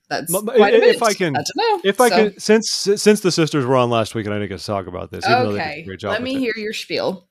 Speaker 3: that's
Speaker 2: M- m-
Speaker 3: quite a
Speaker 2: if. I can-
Speaker 3: I know.
Speaker 2: If I
Speaker 3: So,
Speaker 2: can since since the sisters were on last week and I didn't get to talk about this, even they did
Speaker 3: okay,
Speaker 2: a great job.
Speaker 3: let me
Speaker 2: it.
Speaker 3: hear your spiel.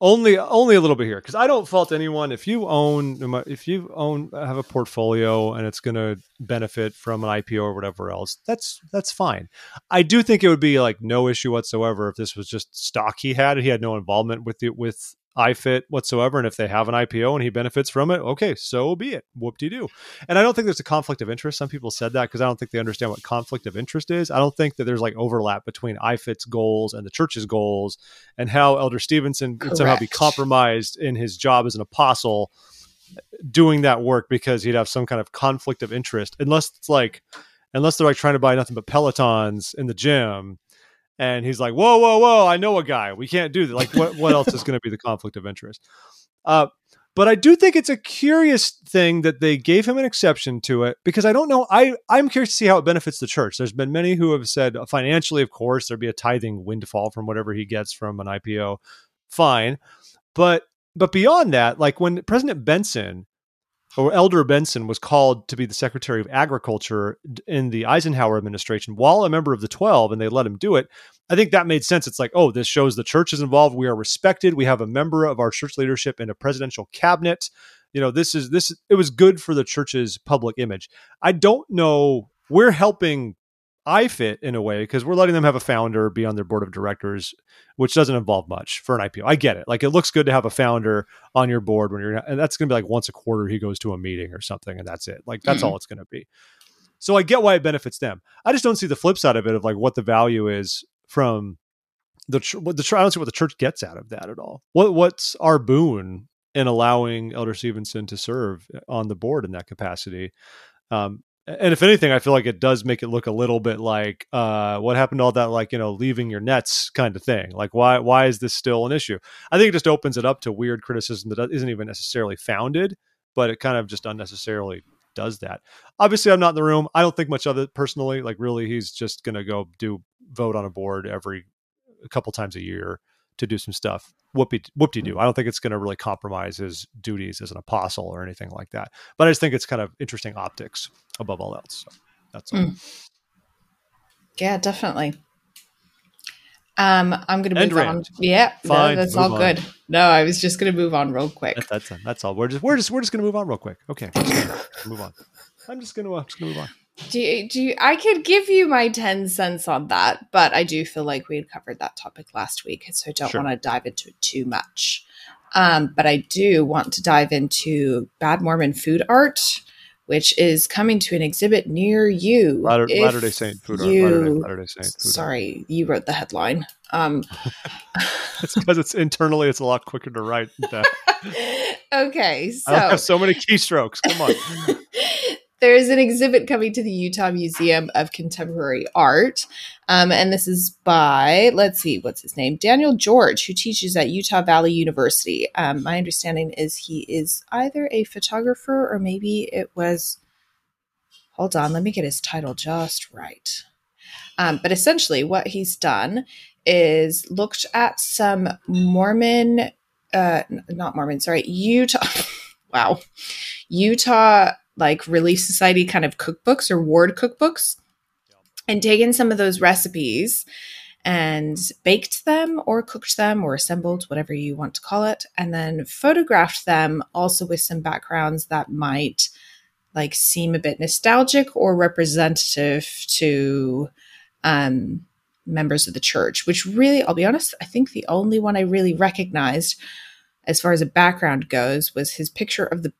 Speaker 2: Only only a little bit here because I don't fault anyone if you own if you own have a portfolio and it's going to benefit from an IPO or whatever else. That's that's fine. I do think it would be like no issue whatsoever if this was just stock he had he had no involvement with it with iFit whatsoever. And if they have an IPO and he benefits from it, okay, so be it. Whoop de doo. And I don't think there's a conflict of interest. Some people said that because I don't think they understand what conflict of interest is. I don't think that there's like overlap between iFit's goals and the church's goals and how Elder Stevenson could somehow be compromised in his job as an apostle doing that work because he'd have some kind of conflict of interest unless it's like unless they're like trying to buy nothing but pelotons in the gym and he's like whoa whoa whoa i know a guy. We can't do that. Like what, what else is going to be the conflict of interest? Uh, but i do think it's a curious thing that they gave him an exception to it because i don't know i i'm curious to see how it benefits the church. There's been many who have said uh, financially of course there'd be a tithing windfall from whatever he gets from an ipo fine. But but beyond that like when president benson or Elder Benson was called to be the Secretary of Agriculture in the Eisenhower administration while a member of the 12 and they let him do it. I think that made sense. It's like, oh, this shows the church is involved. We are respected. We have a member of our church leadership in a presidential cabinet. You know, this is this it was good for the church's public image. I don't know. We're helping iFit in a way because we're letting them have a founder be on their board of directors, which doesn't involve much for an IPO. I get it. Like it looks good to have a founder on your board when you're, and that's going to be like once a quarter he goes to a meeting or something, and that's it. Like that's
Speaker 3: Mhm.
Speaker 2: all it's going to be. So I get why it benefits them. I just don't see the flip side of it of like what the value is from the ch- what the I don't see what the church gets out of that at all. What what's our boon in allowing Elder Stevenson to serve on the board in that capacity? Um, and if anything, I feel like it does make it look a little bit like uh, what happened to all that, like you know, leaving your nets kind of thing. Like why why is this still an issue? I think it just opens it up to weird criticism that isn't even necessarily founded, but it kind of just unnecessarily does that. Obviously, I'm not in the room. I don't think much of it personally. Like really, he's just gonna go do vote on a board every a couple times a year to do some stuff. Whoopie whoopty do. I don't think it's going to really compromise his duties as an apostle or anything like that. But I just think it's kind of interesting optics above all else. So that's all.
Speaker 3: Mm. Yeah, definitely. Um, I'm going to move on. Yeah, no, that's all
Speaker 2: on.
Speaker 3: good. No, I was just going to move on real quick.
Speaker 2: That, that's that's all. We're just we're just we're just gonna move on real quick. Okay, we're just gonna move on. I'm just gonna uh, just gonna move on.
Speaker 3: Do you, do you, I could give you my 10 cents on that, but I do feel like we had covered that topic last week, so I don't
Speaker 2: Sure.
Speaker 3: want to dive into it too much. Um, but I do want to dive into Bad Mormon food art, which is coming to an exhibit near you.
Speaker 2: Latter Day Saint food art.
Speaker 3: you-
Speaker 2: Latter Day, Latter Day Saint food art.
Speaker 3: Sorry, you wrote the headline. Um,
Speaker 2: It's because it's internally it's a lot quicker to write.
Speaker 3: Okay,
Speaker 2: I
Speaker 3: so
Speaker 2: have so many keystrokes. Come on.
Speaker 3: there is an exhibit coming to the Utah Museum of Contemporary Art. Um, and this is by, let's see, what's his name? Daniel George, who teaches at Utah Valley University. Um, my understanding is he is either a photographer or maybe it was, hold on, let me get his title just right. Um, but essentially, what he's done is looked at some Mormon, uh, not Mormon, sorry, Utah. wow. Utah like Relief Society kind of cookbooks or ward cookbooks and taken some of those recipes and baked them or cooked them or assembled, whatever you want to call it, and then photographed them also with some backgrounds that might like seem a bit nostalgic or representative to um, members of the church, which really, I'll be honest, I think the only one I really recognized as far as a background goes was his picture of the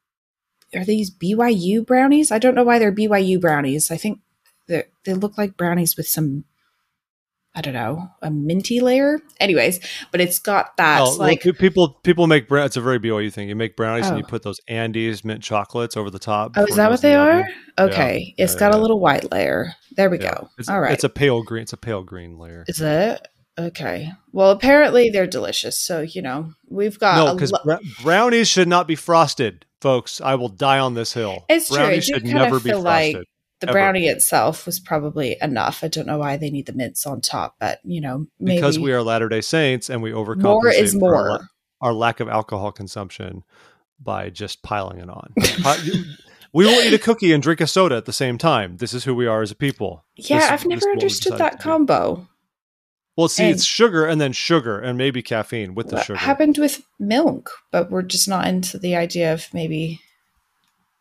Speaker 3: are these BYU brownies? I don't know why they're BYU brownies. I think they they look like brownies with some I don't know, a minty layer. Anyways, but it's got that
Speaker 2: Well,
Speaker 3: like
Speaker 2: pe- people people make brown. It's a very BYU thing. You make brownies and you
Speaker 3: Oh.
Speaker 2: put those Andes mint chocolates over the top.
Speaker 3: Oh, is that what they
Speaker 2: the
Speaker 3: are?
Speaker 2: oven.
Speaker 3: Okay.
Speaker 2: Yeah,
Speaker 3: it's
Speaker 2: yeah,
Speaker 3: got a
Speaker 2: yeah.
Speaker 3: little white layer. There we go.
Speaker 2: It's,
Speaker 3: All right.
Speaker 2: It's a pale green. It's a pale green layer.
Speaker 3: Is it? Okay. Well, apparently they're delicious. So, you know, we've got
Speaker 2: no,
Speaker 3: a
Speaker 2: because
Speaker 3: lo-
Speaker 2: brownies should not be frosted, folks. I will die on this hill.
Speaker 3: It's true.
Speaker 2: Brownies
Speaker 3: do
Speaker 2: should
Speaker 3: kinda
Speaker 2: never be
Speaker 3: feel
Speaker 2: frosted.
Speaker 3: like the
Speaker 2: ever.
Speaker 3: brownie itself was probably enough. I don't know why they need the mints on top, but you know, maybe
Speaker 2: because we are Latter Day Saints and we overcompensate
Speaker 3: more is
Speaker 2: for our, our lack of alcohol consumption by just piling it on. Uh, you- we will eat a cookie and drink a soda at the same time. This is who we are as a people.
Speaker 3: Yeah,
Speaker 2: This-
Speaker 3: I've never understood that combo.
Speaker 2: Well, see,
Speaker 3: And-
Speaker 2: it's sugar and then sugar and maybe caffeine with the
Speaker 3: What
Speaker 2: sugar.
Speaker 3: happened with milk? But we're just not into the idea of maybe.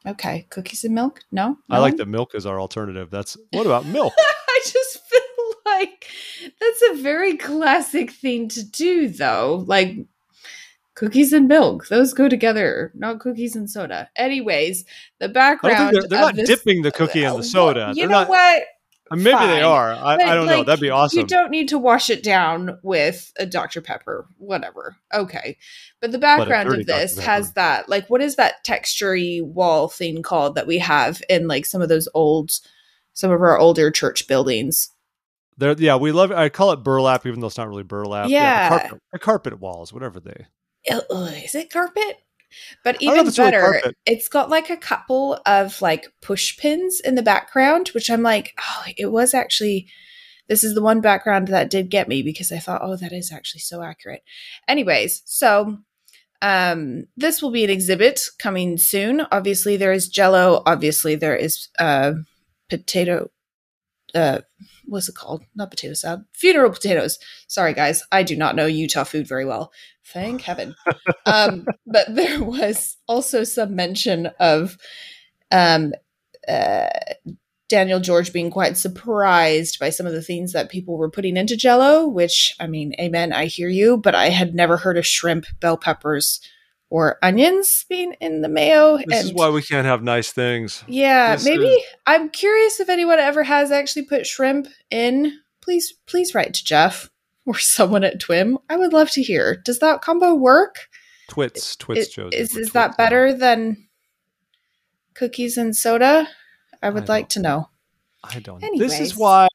Speaker 3: Okay, cookies and milk. No,
Speaker 2: I like that milk is our alternative. That's what about milk?
Speaker 3: I just feel like that's a very classic thing to do, though. Like cookies and milk; those go together, not cookies and soda. Anyways, the background.
Speaker 2: they're, they're not
Speaker 3: this-
Speaker 2: dipping the cookie in the soda.
Speaker 3: You
Speaker 2: they're
Speaker 3: know
Speaker 2: not.
Speaker 3: what?
Speaker 2: Uh, Maybe
Speaker 3: Fine.
Speaker 2: they are. I,
Speaker 3: But,
Speaker 2: I don't know. That'd be awesome.
Speaker 3: You don't need to wash it down with a Dr. Pepper, whatever. Okay. But the background
Speaker 2: dirty
Speaker 3: of this has that, like, what is that textury wall thing called that we have in, like, some of those old, some of our older church buildings?
Speaker 2: They're, yeah, we love. I call it burlap, even though it's not really burlap.
Speaker 3: Yeah.
Speaker 2: the carpet, the carpet walls, whatever they.
Speaker 3: Is it carpet? But
Speaker 2: don't know if
Speaker 3: even
Speaker 2: it's really
Speaker 3: better, it's got like a couple of like push pins in the background, which I'm like, oh, it was actually. This is the one background that did get me because I thought, oh, that is actually so accurate. Anyways, so um this will be an exhibit coming soon. Obviously, there is Jello. Obviously, there is uh potato. Uh, what's it called? Not potato salad. Funeral potatoes. Sorry, guys, I do not know Utah food very well. Thank heaven um, but there was also some mention of um, uh, Daniel George being quite surprised by some of the things that people were putting into Jello. Which, I mean, amen, I hear you, but I had never heard of shrimp, bell peppers, or onions being in the mayo.
Speaker 2: This is why we can't have nice things.
Speaker 3: yeah,
Speaker 2: this
Speaker 3: maybe
Speaker 2: is-
Speaker 3: I'm curious if anyone ever has actually put shrimp in. Please, please write to Jeff or someone at Twim. I would love to hear. Does that combo work?
Speaker 2: Twits, twits, Josie.
Speaker 3: is, is that
Speaker 2: twits.
Speaker 3: better than cookies and soda? I would
Speaker 2: I
Speaker 3: like to know.
Speaker 2: I don't.
Speaker 3: Anyways.
Speaker 2: This is why.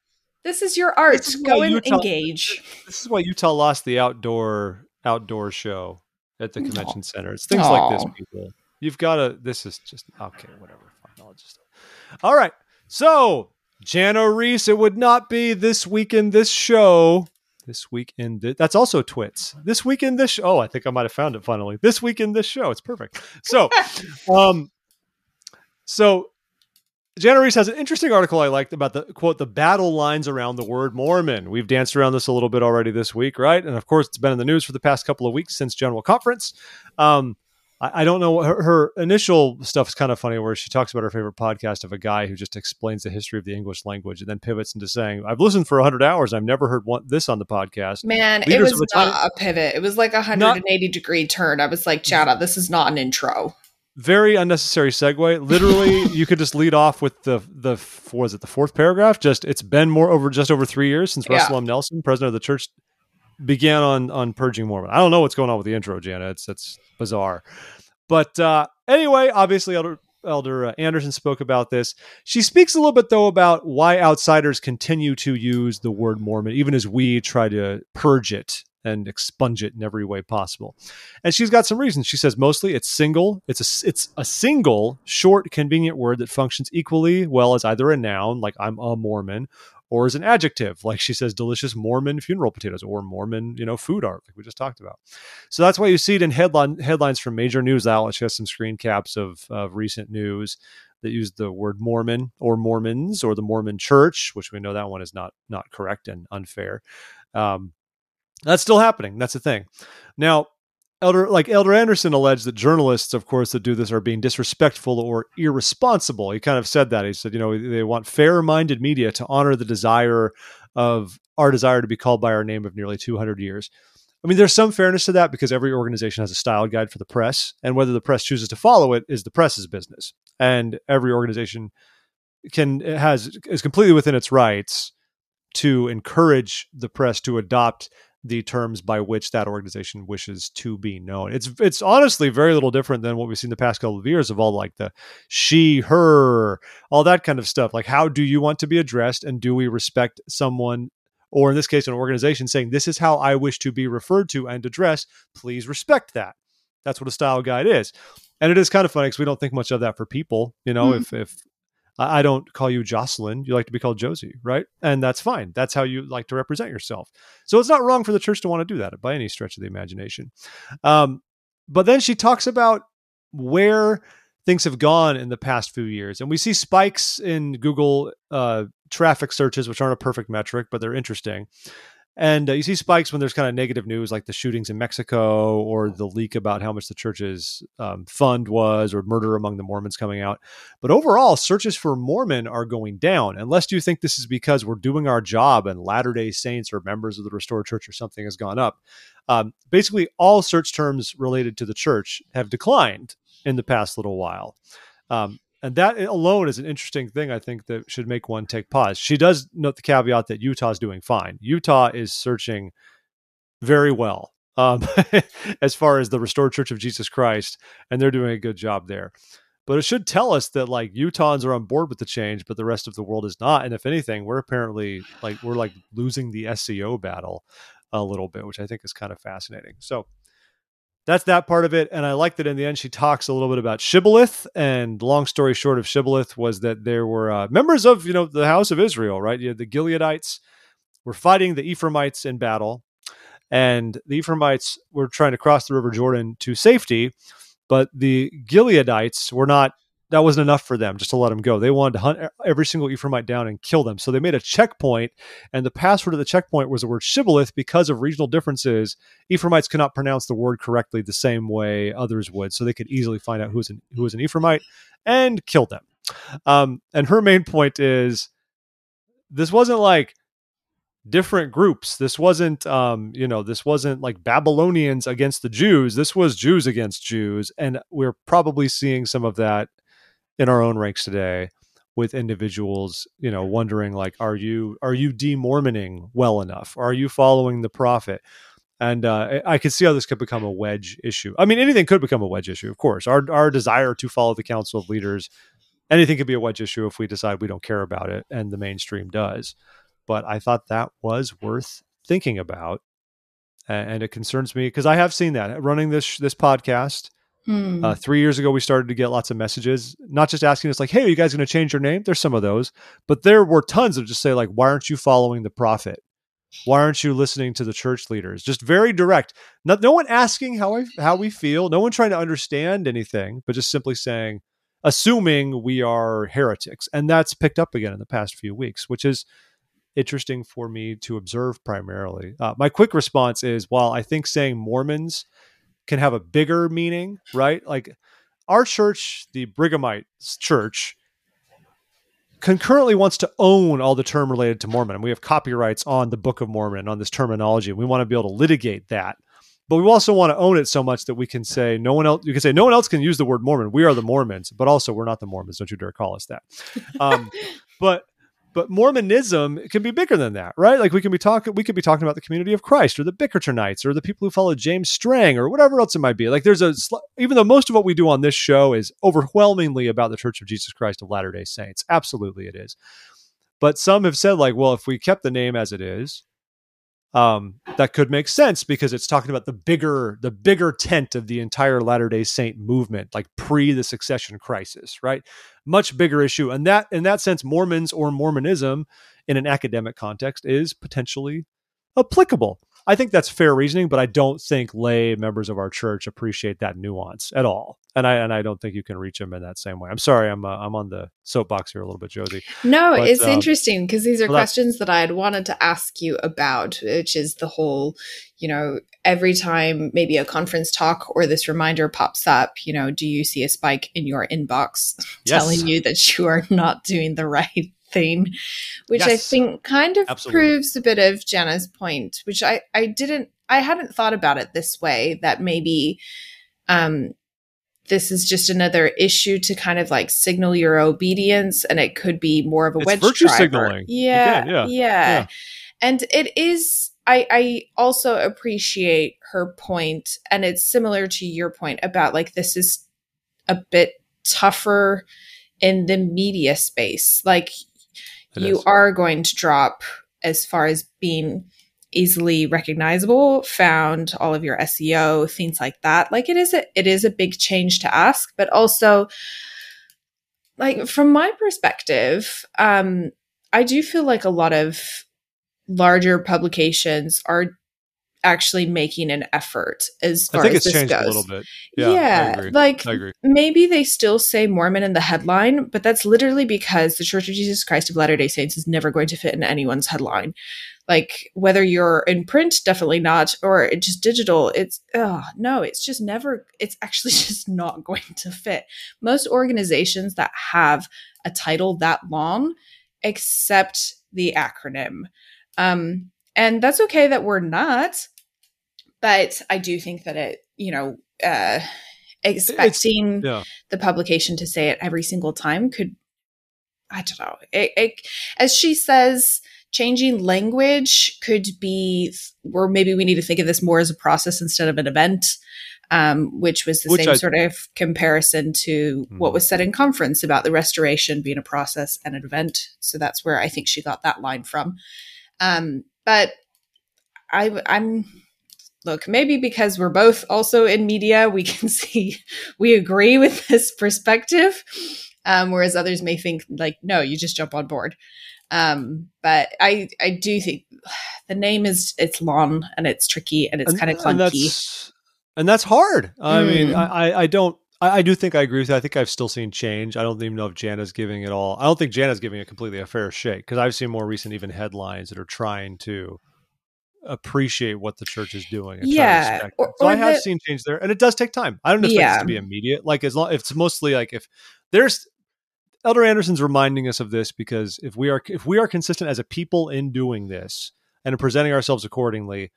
Speaker 3: This is your art.
Speaker 2: Is
Speaker 3: Go and
Speaker 2: Utah-
Speaker 3: engage.
Speaker 2: This is why Utah lost the outdoor outdoor show at the convention center. It's things like this, people. You've got to. This is just okay. Whatever. Fine. I'll just. All right. So Jana Riess. It would not be this week in this show. This week in this. That's also twits. This week in this. Show. Oh, I think I might have found it finally. This week in this show. It's perfect. So, um, so Jana Riess has an interesting article I liked about the quote the battle lines around the word Mormon. We've danced around this a little bit already this week, right? And of course, it's been in the news for the past couple of weeks since General Conference. Um, I, I don't know her, her initial stuff is kind of funny, where she talks about her favorite podcast of a guy who just explains the history of the English language and then pivots into saying, "I've listened for hundred hours. I've never heard one, this on the podcast."
Speaker 3: Man,
Speaker 2: Leaders
Speaker 3: it was
Speaker 2: a time-
Speaker 3: not a pivot. It was like a 180 degree turn. I was like, Jana, uh, this is not an intro.
Speaker 2: very unnecessary segue. Literally, you could just lead off with the the was it the fourth paragraph? Just it's been more over just over three years since
Speaker 3: Yeah.
Speaker 2: Russell M. Nelson, president of the church, began on on purging Mormon. I don't know what's going on with the intro, Jana. It's it's bizarre. But uh, anyway, obviously, Elder Elder uh, Anderson spoke about this. She speaks a little bit though about why outsiders continue to use the word Mormon, even as we try to purge it and expunge it in every way possible. And she's got some reasons. She says mostly it's single. It's a it's a single, short, convenient word that functions equally well as either a noun, like I'm a Mormon, or as an adjective, like she says, delicious Mormon funeral potatoes or Mormon, you know, food art, like we just talked about. So that's why you see it in headline headlines from major news outlets. She has some screen caps of of recent news that use the word Mormon or Mormons or the Mormon Church, which we know that one is not not correct and unfair. Um, that's still happening. That's the thing. Now, Elder like Elder Anderson alleged that journalists, of course, that do this are being disrespectful or irresponsible. He kind of said that. He said, you know, they want fair-minded media to honor the desire of our desire to be called by our name of nearly 200 years. I mean, there's some fairness to that because every organization has a style guide for the press, and whether the press chooses to follow it is the press's business. And every organization can has is completely within its rights to encourage the press to adopt the terms by which that organization wishes to be known. It's it's honestly very little different than what we've seen the past couple of years of all like the she, her, all that kind of stuff. Like how do you want to be addressed and do we respect someone or in this case an organization saying this is how I wish to be referred to and addressed, please respect that. That's what a style guide is. And it is kind of funny because we don't think much of that for people. You know,
Speaker 3: Mhm.
Speaker 2: if if I don't call you Jocelyn. You like to be called Josie, right? And that's fine. That's how you like to represent yourself. So it's not wrong for the church to want to do that by any stretch of the imagination. Um, but then she talks about where things have gone in the past few years. And we see spikes in Google uh, traffic searches, which aren't a perfect metric, but they're interesting. And uh, you see spikes when there's kind of negative news, like the shootings in Mexico or the leak about how much the church's um, fund was, or murder among the Mormons coming out. But overall, searches for Mormon are going down, unless you think this is because we're doing our job and Latter day Saints or members of the Restored Church or something has gone up. Um, basically, all search terms related to the church have declined in the past little while. Um, and that alone is an interesting thing, I think, that should make one take pause. She does note the caveat that Utah is doing fine. Utah is searching very well um, as far as the Restored Church of Jesus Christ, and they're doing a good job there. But it should tell us that like Utahns are on board with the change, but the rest of the world is not. And if anything, we're apparently like we're like losing the SEO battle a little bit, which I think is kind of fascinating. So that's that part of it. And I like that in the end she talks a little bit about Shibboleth. And long story short of Shibboleth was that there were uh, members of you know the house of Israel, right? You the Gileadites were fighting the Ephraimites in battle, and the Ephraimites were trying to cross the River Jordan to safety, but the Gileadites were not. That wasn't enough for them just to let them go. They wanted to hunt every single Ephraimite down and kill them. So they made a checkpoint, and the password of the checkpoint was the word Shibboleth because of regional differences. Ephraimites could not pronounce the word correctly the same way others would, so they could easily find out who was an, who was an Ephraimite and kill them. Um, and her main point is this wasn't like different groups. This wasn't, um, you know, this wasn't like Babylonians against the Jews. This was Jews against Jews, and we're probably seeing some of that in our own ranks today with individuals you know wondering like are you are you demormoning well enough are you following the prophet and uh, I could see how this could become a wedge issue. I mean, anything could become a wedge issue, of course. Our our desire to follow the council of leaders, anything could be a wedge issue if we decide we don't care about it, and the mainstream does. But I thought that was worth thinking about, and it concerns me because I have seen that running this this podcast.
Speaker 3: Hmm.
Speaker 2: Uh, three years ago, we started to get lots of messages, not just asking us like, "Hey, are you guys going to change your name?" There's some of those, but there were tons of just say like, "Why aren't you following the prophet? Why aren't you listening to the church leaders?" Just very direct. No, no one asking how I, how we feel. No one trying to understand anything, but just simply saying, assuming we are heretics. And that's picked up again in the past few weeks, which is interesting for me to observe primarily. Uh, my quick response is while I think saying Mormons can have a bigger meaning, right? Like our church, the Brighamite church, concurrently wants to own all the term related to Mormon. And we have copyrights on the Book of Mormon, on this terminology. We want to be able to litigate that. But we also want to own it so much that we can say no one else. You can say no one else can use the word Mormon. We are the Mormons, but also we're not the Mormons. Don't you dare call us that. Um, but but Mormonism can be bigger than that, right? Like we can be talking, we could be talking about the community of Christ or the Bickertonites or the people who follow James Strang or whatever else it might be. Like there's a, even though most of what we do on this show is overwhelmingly about the Church of Jesus Christ of Latter day Saints. Absolutely it is. But some have said, like, well, if we kept the name as it is, um, that could make sense because it's talking about the bigger the bigger tent of the entire Latter Day Saint movement, like pre the succession crisis, right? Much bigger issue, and that in that sense, Mormons or Mormonism in an academic context is potentially applicable. I think that's fair reasoning, but I don't think lay members of our church appreciate that nuance at all, and I and I don't think you can reach them in that same way. I'm sorry, I'm uh, I'm on the soapbox here a little bit, Josie.
Speaker 3: No, but, it's um, interesting because these are well, questions that I had wanted to ask you about, which is the whole, you know, every time maybe a conference talk or this reminder pops up, you know, do you see a spike in your inbox yes. telling you that you are not doing the right thing, which yes. I think kind of Absolutely. proves a bit of Jana's point, which I, I didn't, I hadn't thought about it this way that maybe, um, this is just another issue to kind of like signal your obedience and it could be more of a
Speaker 2: it's
Speaker 3: wedge
Speaker 2: virtue
Speaker 3: driver.
Speaker 2: signaling.
Speaker 3: Yeah, yeah, yeah. Yeah. And it is I I also appreciate her point and it's similar to your point about like this is a bit tougher in the media space. Like it you is. are going to drop as far as being easily recognizable, found all of your SEO, things like that. Like it is a it is a big change to ask, but also like from my perspective, um, I do feel like a lot of larger publications are actually making an effort as far as this goes.
Speaker 2: a little bit. Yeah,
Speaker 3: yeah like maybe they still say Mormon in the headline, but that's literally because the Church of Jesus Christ of Latter Day Saints is never going to fit in anyone's headline. Like whether you're in print, definitely not, or just digital. It's oh no, it's just never. It's actually just not going to fit. Most organizations that have a title that long accept the acronym. Um, and that's okay that we're not but I do think that it, you know, uh, expecting yeah. the publication to say it every single time could, I don't know. It, it, as she says, changing language could be, or maybe we need to think of this more as a process instead of an event. Um, which was the which same I, sort of comparison to mm-hmm. what was said in conference about the restoration being a process and an event. So that's where I think she got that line from. Um, but I, I'm look, maybe because we're both also in media, we can see we agree with this perspective. Um, whereas others may think like, no, you just jump on board. Um, but I, I do think the name is it's long and it's tricky and it's kind of clunky.
Speaker 2: And that's, and that's hard. I mm. mean, I, I don't, I, I, do think I agree with you. I think I've still seen change. I don't even know if Jana's giving it all. I don't think Jana's giving it completely a fair shake because I've seen more recent even headlines that are trying to appreciate what the church is doing.
Speaker 3: yeah,
Speaker 2: or, so or I have the, seen change there, and it does take time. I don't expect yeah. to be immediate. Like as long, it's mostly like if there's Elder Anderson's reminding us of this because if we are if we are consistent as a people in doing this and presenting ourselves accordingly,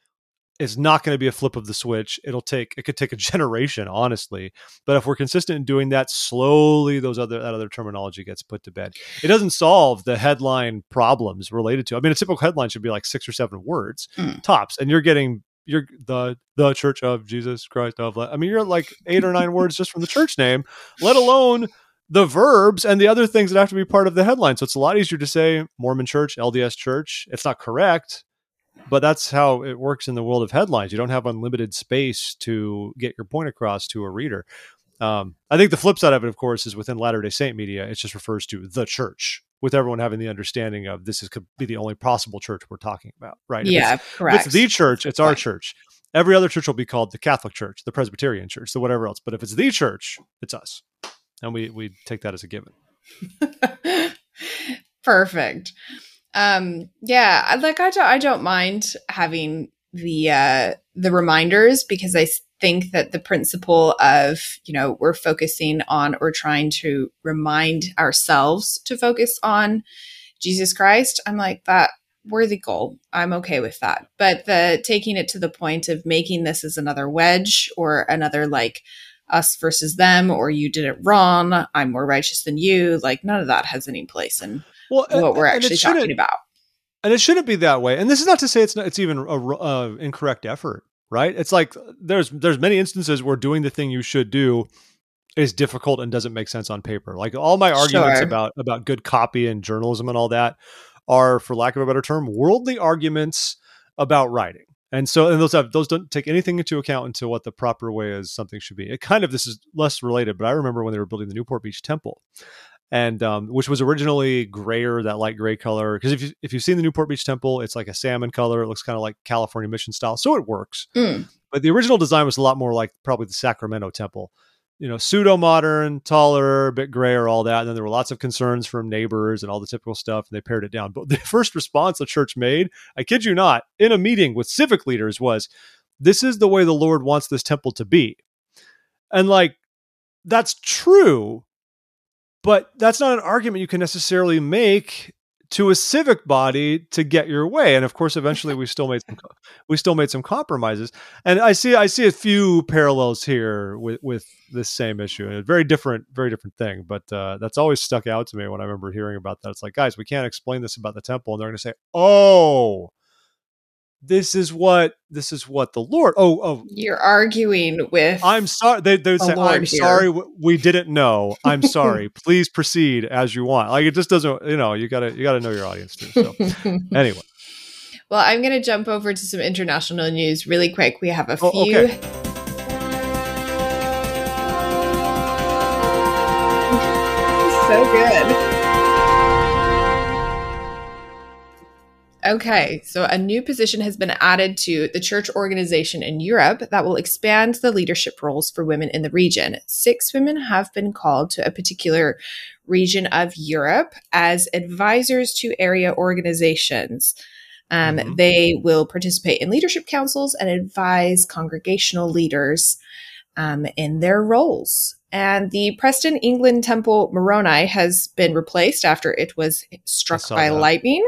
Speaker 2: it's not going to be a flip of the switch. It'll take it could take a generation, honestly. But if we're consistent in doing that, slowly those other that other terminology gets put to bed. It doesn't solve the headline problems related to. I mean, a typical headline should be like six or seven words mm. tops, and you're getting you're the the Church of Jesus Christ of. I mean, you're like eight or nine words just from the church name, let alone the verbs and the other things that have to be part of the headline. So it's a lot easier to say Mormon Church, LDS Church. It's not correct but that's how it works in the world of headlines. You don't have unlimited space to get your point across to a reader. Um, I think the flip side of it, of course, is within Latter Day Saint media, it just refers to the church, with everyone having the understanding of this is could be the only possible church we're talking about, right?
Speaker 3: Yeah,
Speaker 2: if
Speaker 3: it's, correct.
Speaker 2: If it's the church, it's our right. church. Every other church will be called the Catholic Church, the Presbyterian Church, the whatever else. But if it's the church, it's us. and we we take that as a given.
Speaker 3: Perfect. Um, yeah, I- like I don't, I don't mind having the uh, the reminders because I think that the principle of you know we're focusing on or trying to remind ourselves to focus on Jesus Christ. I'm like that worthy goal. I'm okay with that. But the taking it to the point of making this as another wedge or another like us versus them or you did it wrong, I'm more righteous than you, like none of that has any place in
Speaker 2: Well,
Speaker 3: what we're
Speaker 2: and it
Speaker 3: actually talking about.
Speaker 2: and it shouldn't be that way. And this is not to say it's not, it's even a uh, incorrect effort, right? It's like there's there's many instances where doing the thing you should do is difficult and doesn't make sense on paper. Like all my arguments
Speaker 3: Sure.
Speaker 2: about about good copy and journalism and all that are, for lack of a better term, worldly arguments about writing. And so, and those have those don't take anything into account into what the proper way is something should be. It kind of this is less related, but I remember when they were building the Newport Beach Temple, and um, which was originally grayer, that light gray color. Because if you if you've seen the Newport Beach Temple, it's like a salmon color. It looks kind of like California Mission style, so it works.
Speaker 3: Mm.
Speaker 2: But the original design was a lot more like probably the Sacramento Temple. You know, pseudo modern, taller, a bit grayer, all that. And then there were lots of concerns from neighbors and all the typical stuff, and they pared it down. But the first response the church made, I kid you not, in a meeting with civic leaders was, This is the way the Lord wants this temple to be. And like, that's true, but that's not an argument you can necessarily make to a civic body to get your way. And of course eventually we still made some we still made some compromises. And i see i see a few parallels here with with this same issue. And a very different very different thing. But uh, that's always stuck out to me when i remember hearing about that. It's like guys we can't explain this about the temple. And they're going to say oh this is what this is what the lord oh oh
Speaker 3: You're arguing with
Speaker 2: I'm sorry. They they would say,
Speaker 3: Lord
Speaker 2: "I'm
Speaker 3: here."
Speaker 2: sorry, we didn't know. I'm sorry. Please proceed as you want." Like it just doesn't. You know, you gotta you gotta know your audience too. So anyway,
Speaker 3: well, I'm going to jump over to some international news really quick. We have a oh, few.
Speaker 2: Oh, okay.
Speaker 3: so good. Okay, so a new position has been added to the church organization in Europe that will expand the leadership roles for women in the region. Six women have been called to a particular region of Europe as advisors to area organizations. Um,
Speaker 2: Mhm.
Speaker 3: They will participate in leadership councils and advise congregational leaders um, in their roles. And the Preston England Temple Moroni has been replaced after it was struck by
Speaker 2: that.
Speaker 3: lightning,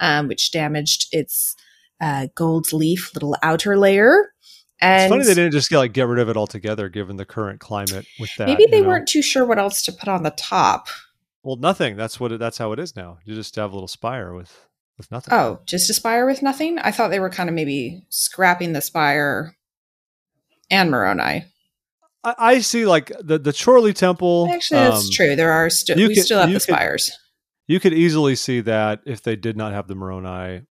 Speaker 3: um, which damaged its uh, gold leaf little outer layer. And
Speaker 2: it's funny they didn't just get like get rid of it altogether, given the current climate with that.
Speaker 3: maybe they
Speaker 2: know?
Speaker 3: weren't too sure what else to put on the top.
Speaker 2: Well, nothing. That's what. It, that's how it is now. You just have a little spire with with nothing.
Speaker 3: Oh, just a spire with nothing? I thought they were kind of maybe scrapping the spire and Moroni.
Speaker 2: I, I see like the the Chorley Temple.
Speaker 3: Actually, that's
Speaker 2: um,
Speaker 3: true. There are still we
Speaker 2: could-
Speaker 3: still have the spires.
Speaker 2: You could easily see that if they did not have the Moroni,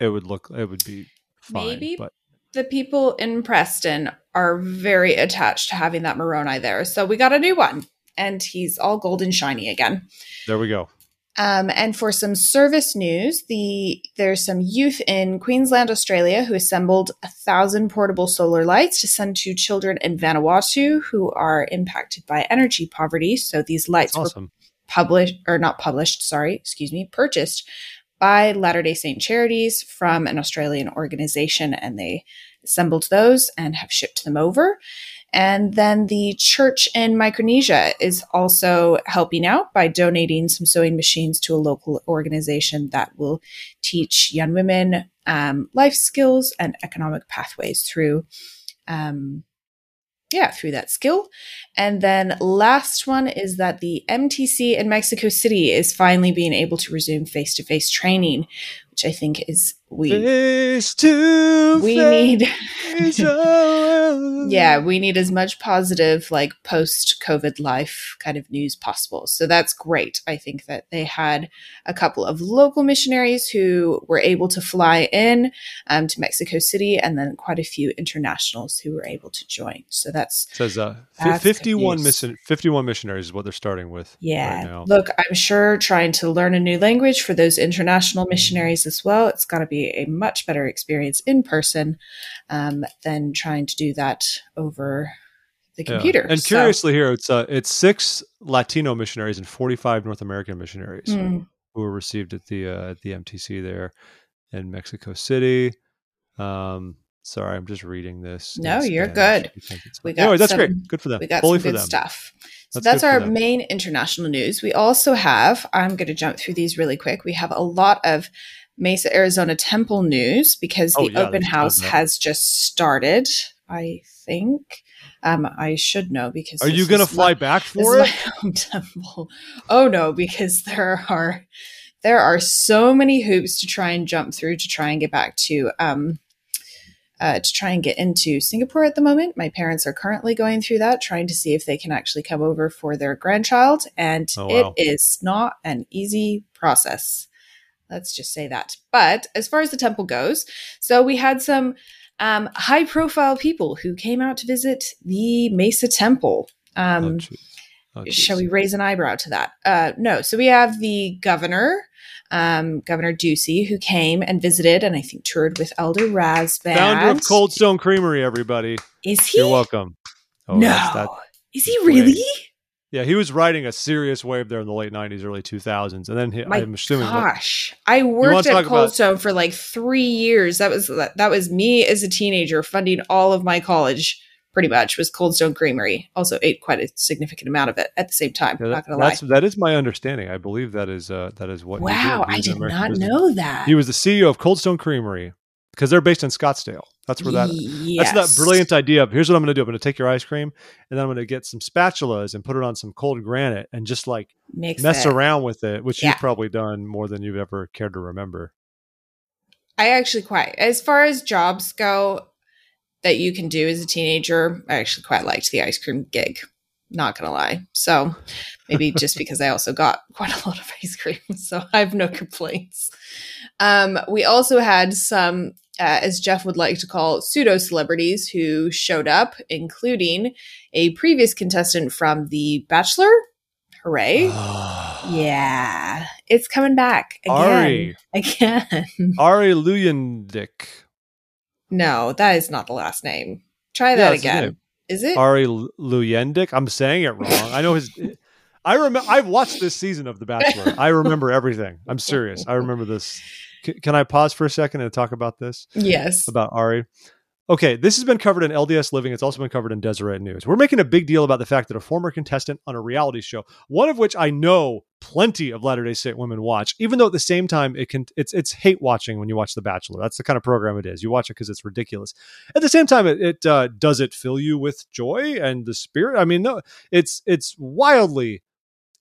Speaker 2: it would look. It would be fine.
Speaker 3: Maybe
Speaker 2: but
Speaker 3: the people in Preston are very attached to having that Moroni there. So we got a new one, and he's all gold and shiny again.
Speaker 2: there we go.
Speaker 3: Um, and for some service news, the there's some youth in Queensland, Australia, who assembled a thousand portable solar lights to send to children in Vanuatu who are impacted by energy poverty. So these lights were
Speaker 2: Awesome.
Speaker 3: Published or not published, sorry, excuse me, purchased by Latter day Saint Charities from an Australian organization, and they assembled those and have shipped them over. And then the church in Micronesia is also helping out by donating some sewing machines to a local organization that will teach young women um, life skills and economic pathways through um, yeah, through that skill. And then last one is that the MTC in Mexico City is finally being able to resume face to face training, which I think is we
Speaker 2: Face to
Speaker 3: we need yeah we need as much positive like post covid life kind of news possible. So that's great. I think that they had a couple of local missionaries who were able to fly in um, to mexico city and then quite a few internationals who were able to join. So that's
Speaker 2: says uh,
Speaker 3: That's good
Speaker 2: 51 mission 51 missionaries is what they're starting with
Speaker 3: Yeah.
Speaker 2: right now.
Speaker 3: Look, I'm sure trying to learn a new language for those international missionaries as well, it's got to be a much better experience in person um, than trying to do that over the
Speaker 2: Yeah.
Speaker 3: computer.
Speaker 2: And
Speaker 3: So-
Speaker 2: curiously, here it's uh, it's six Latino missionaries and forty five North American missionaries
Speaker 3: Mm,
Speaker 2: who were received at the uh, at the MTC there in Mexico City. Um, sorry, I'm just reading this.
Speaker 3: No, you're
Speaker 2: Spanish
Speaker 3: good. We got
Speaker 2: anyway, that's
Speaker 3: some-
Speaker 2: great. Good for them.
Speaker 3: we got
Speaker 2: Bully
Speaker 3: some
Speaker 2: for
Speaker 3: good stuff. So
Speaker 2: That's
Speaker 3: that's, our main international news. We also have, I'm going to jump through these really quick. We have a lot of Mesa, Arizona Temple news because
Speaker 2: Oh,
Speaker 3: the
Speaker 2: yeah,
Speaker 3: open house has just started, I think. Um, I should know because
Speaker 2: Are you going to fly
Speaker 3: my-
Speaker 2: back for it?
Speaker 3: temple. Oh no, because there are there are so many hoops to try and jump through to try and get back to um uh, to try and get into Singapore at the moment. My parents are currently going through that, trying to see if they can actually come over for their grandchild, and
Speaker 2: Oh, wow.
Speaker 3: it is not an easy process. Let's just say that. But as far as the temple goes, so we had some um, high profile people who came out to visit the Mesa Temple. Um,
Speaker 2: oh. Oh,
Speaker 3: shall we raise an eyebrow to that? Uh, no. So we have the governor, um, Governor Ducey, who came and visited and I think toured with Elder Rasband.
Speaker 2: Founder of Cold Stone Creamery, everybody.
Speaker 3: Is he?
Speaker 2: You're welcome. Oh,
Speaker 3: no.
Speaker 2: that's- that-
Speaker 3: Is he really?
Speaker 2: Yeah, he was riding a serious wave there in the late '90s, early 2000s, and then he,
Speaker 3: My
Speaker 2: I'm assuming that-
Speaker 3: gosh, I worked at Cold
Speaker 2: about-
Speaker 3: Stone for like three years. That was that was me as a teenager funding all of my college. Pretty much was Cold Stone Creamery. Also ate quite a significant amount of it at the same time.
Speaker 2: Yeah,
Speaker 3: not gonna lie.
Speaker 2: that's that is my understanding. I believe that is uh, that is what.
Speaker 3: Wow, I did
Speaker 2: American
Speaker 3: not
Speaker 2: business-
Speaker 3: know that.
Speaker 2: He was the CEO of Cold Stone Creamery because they're based in Scottsdale. That's where that.
Speaker 3: Yes.
Speaker 2: That's that brilliant idea of here's what I'm going to do. I'm going to take your ice cream and then I'm going to get some spatulas and put it on some cold granite and just like
Speaker 3: Mix
Speaker 2: mess
Speaker 3: it.
Speaker 2: around with it, which
Speaker 3: Yeah.
Speaker 2: you've probably done more than you've ever cared to remember.
Speaker 3: I actually quite, as far as jobs go, that you can do as a teenager, I actually quite liked the ice cream gig. Not gonna lie. So maybe just because I also got quite a lot of ice cream, so I have no complaints. Um, we also had some, uh, as Jeff would like to call, pseudo celebrities who showed up, including a previous contestant from The Bachelor. Hooray! Yeah, it's coming back again.
Speaker 2: Ari.
Speaker 3: Again.
Speaker 2: Arie Luyendyk.
Speaker 3: No, that is not the last name. Try that
Speaker 2: his
Speaker 3: again. Is it?
Speaker 2: Ari Lu- Luyendyk. I'm saying it wrong. I know his. I remember. I've watched this season of The Bachelor. I remember everything. I'm serious. I remember this. C- can I pause for a second and talk about this?
Speaker 3: yes.
Speaker 2: about Ari. Okay, this has been covered in LDS Living. It's also been covered in Deseret News. We're making a big deal about the fact that a former contestant on a reality show, one of which I know plenty of Latter Day Saint women watch, even though at the same time it can it's it's hate watching when you watch The Bachelor. That's the kind of program it is. You watch it because it's ridiculous. At the same time, it, it uh, does it fill you with joy and the spirit. I mean, no, it's it's wildly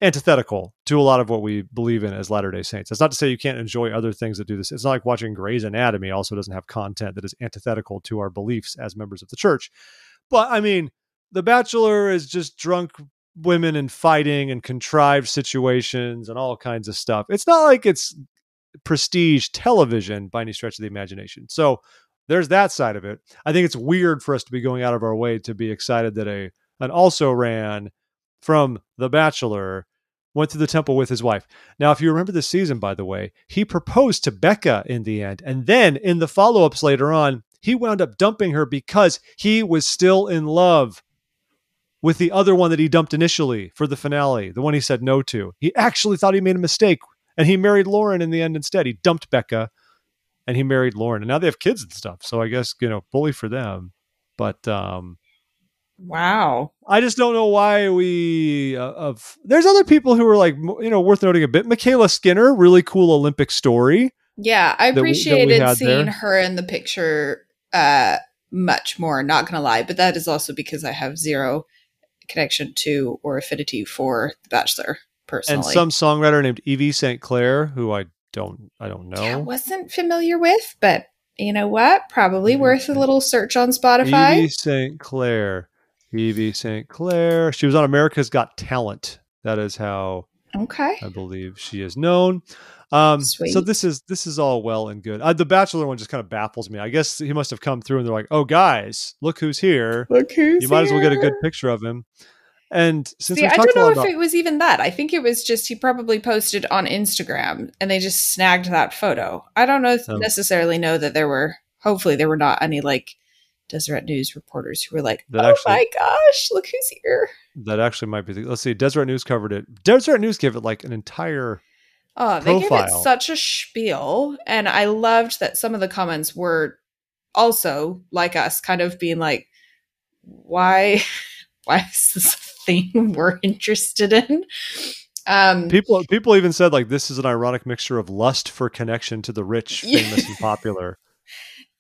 Speaker 2: antithetical to a lot of what we believe in as Latter day Saints. It's not to say you can't enjoy other things that do this. It's not like watching Grey's Anatomy also doesn't have content that is antithetical to our beliefs as members of the church. But I mean, The Bachelor is just drunk women and fighting and contrived situations and all kinds of stuff. It's not like it's prestige television by any stretch of the imagination. So there's that side of it. I think it's weird for us to be going out of our way to be excited that a an also ran from The Bachelor went to the temple with his wife. Now, if you remember the season, by the way, he proposed to Becca in the end. And then in the follow ups later on, he wound up dumping her because he was still in love with the other one that he dumped initially for the finale, the one he said no to. He actually thought he made a mistake and he married Lauren in the end instead. He dumped Becca and he married Lauren. And now they have kids and stuff. So I guess, you know, bully for them. But um
Speaker 3: Wow.
Speaker 2: I just don't know why we uh, of there's other people who are like you know worth noting a bit. MyKayla Skinner, really cool Olympic story.
Speaker 3: Yeah, I
Speaker 2: that we- that we
Speaker 3: appreciated seeing
Speaker 2: there.
Speaker 3: her in the picture uh much more, not gonna lie, but that is also because I have zero connection to or affinity for The Bachelor personally.
Speaker 2: And some songwriter named Evie St. Clair, who I don't I don't
Speaker 3: I
Speaker 2: know.
Speaker 3: wasn't familiar with, but you know what? Probably
Speaker 2: Evie
Speaker 3: worth a little search on Spotify.
Speaker 2: Evie St. Clair. Evie St. Clair. She was on America's Got Talent. That is how
Speaker 3: Okay.
Speaker 2: I believe she is known. Um, so this is this is all well and good. Uh, the Bachelor one just kind of baffles me. I guess he must have come through and they're like, "Oh, guys, look who's here."
Speaker 3: Look who's
Speaker 2: you might as well get a good picture of him. And since
Speaker 3: See, I don't know if
Speaker 2: about,
Speaker 3: it was even that. I think it was just he probably posted on Instagram and they just snagged that photo. I don't know
Speaker 2: Um,
Speaker 3: necessarily know that there were. Hopefully, there were not any like Deseret News reporters who were like,
Speaker 2: That
Speaker 3: "Oh
Speaker 2: actually-
Speaker 3: my gosh, look who's here!"
Speaker 2: That actually might be. The, let's see. Deseret News covered it. Deseret News gave it like an entire.
Speaker 3: Oh, they gave it
Speaker 2: Profile.
Speaker 3: such a spiel, and I loved that some of the comments were also like us, kind of being like, "Why, why is this a thing we're interested in?" Um,
Speaker 2: People people even said like this is an ironic mixture of lust for connection to the rich, famous, and popular.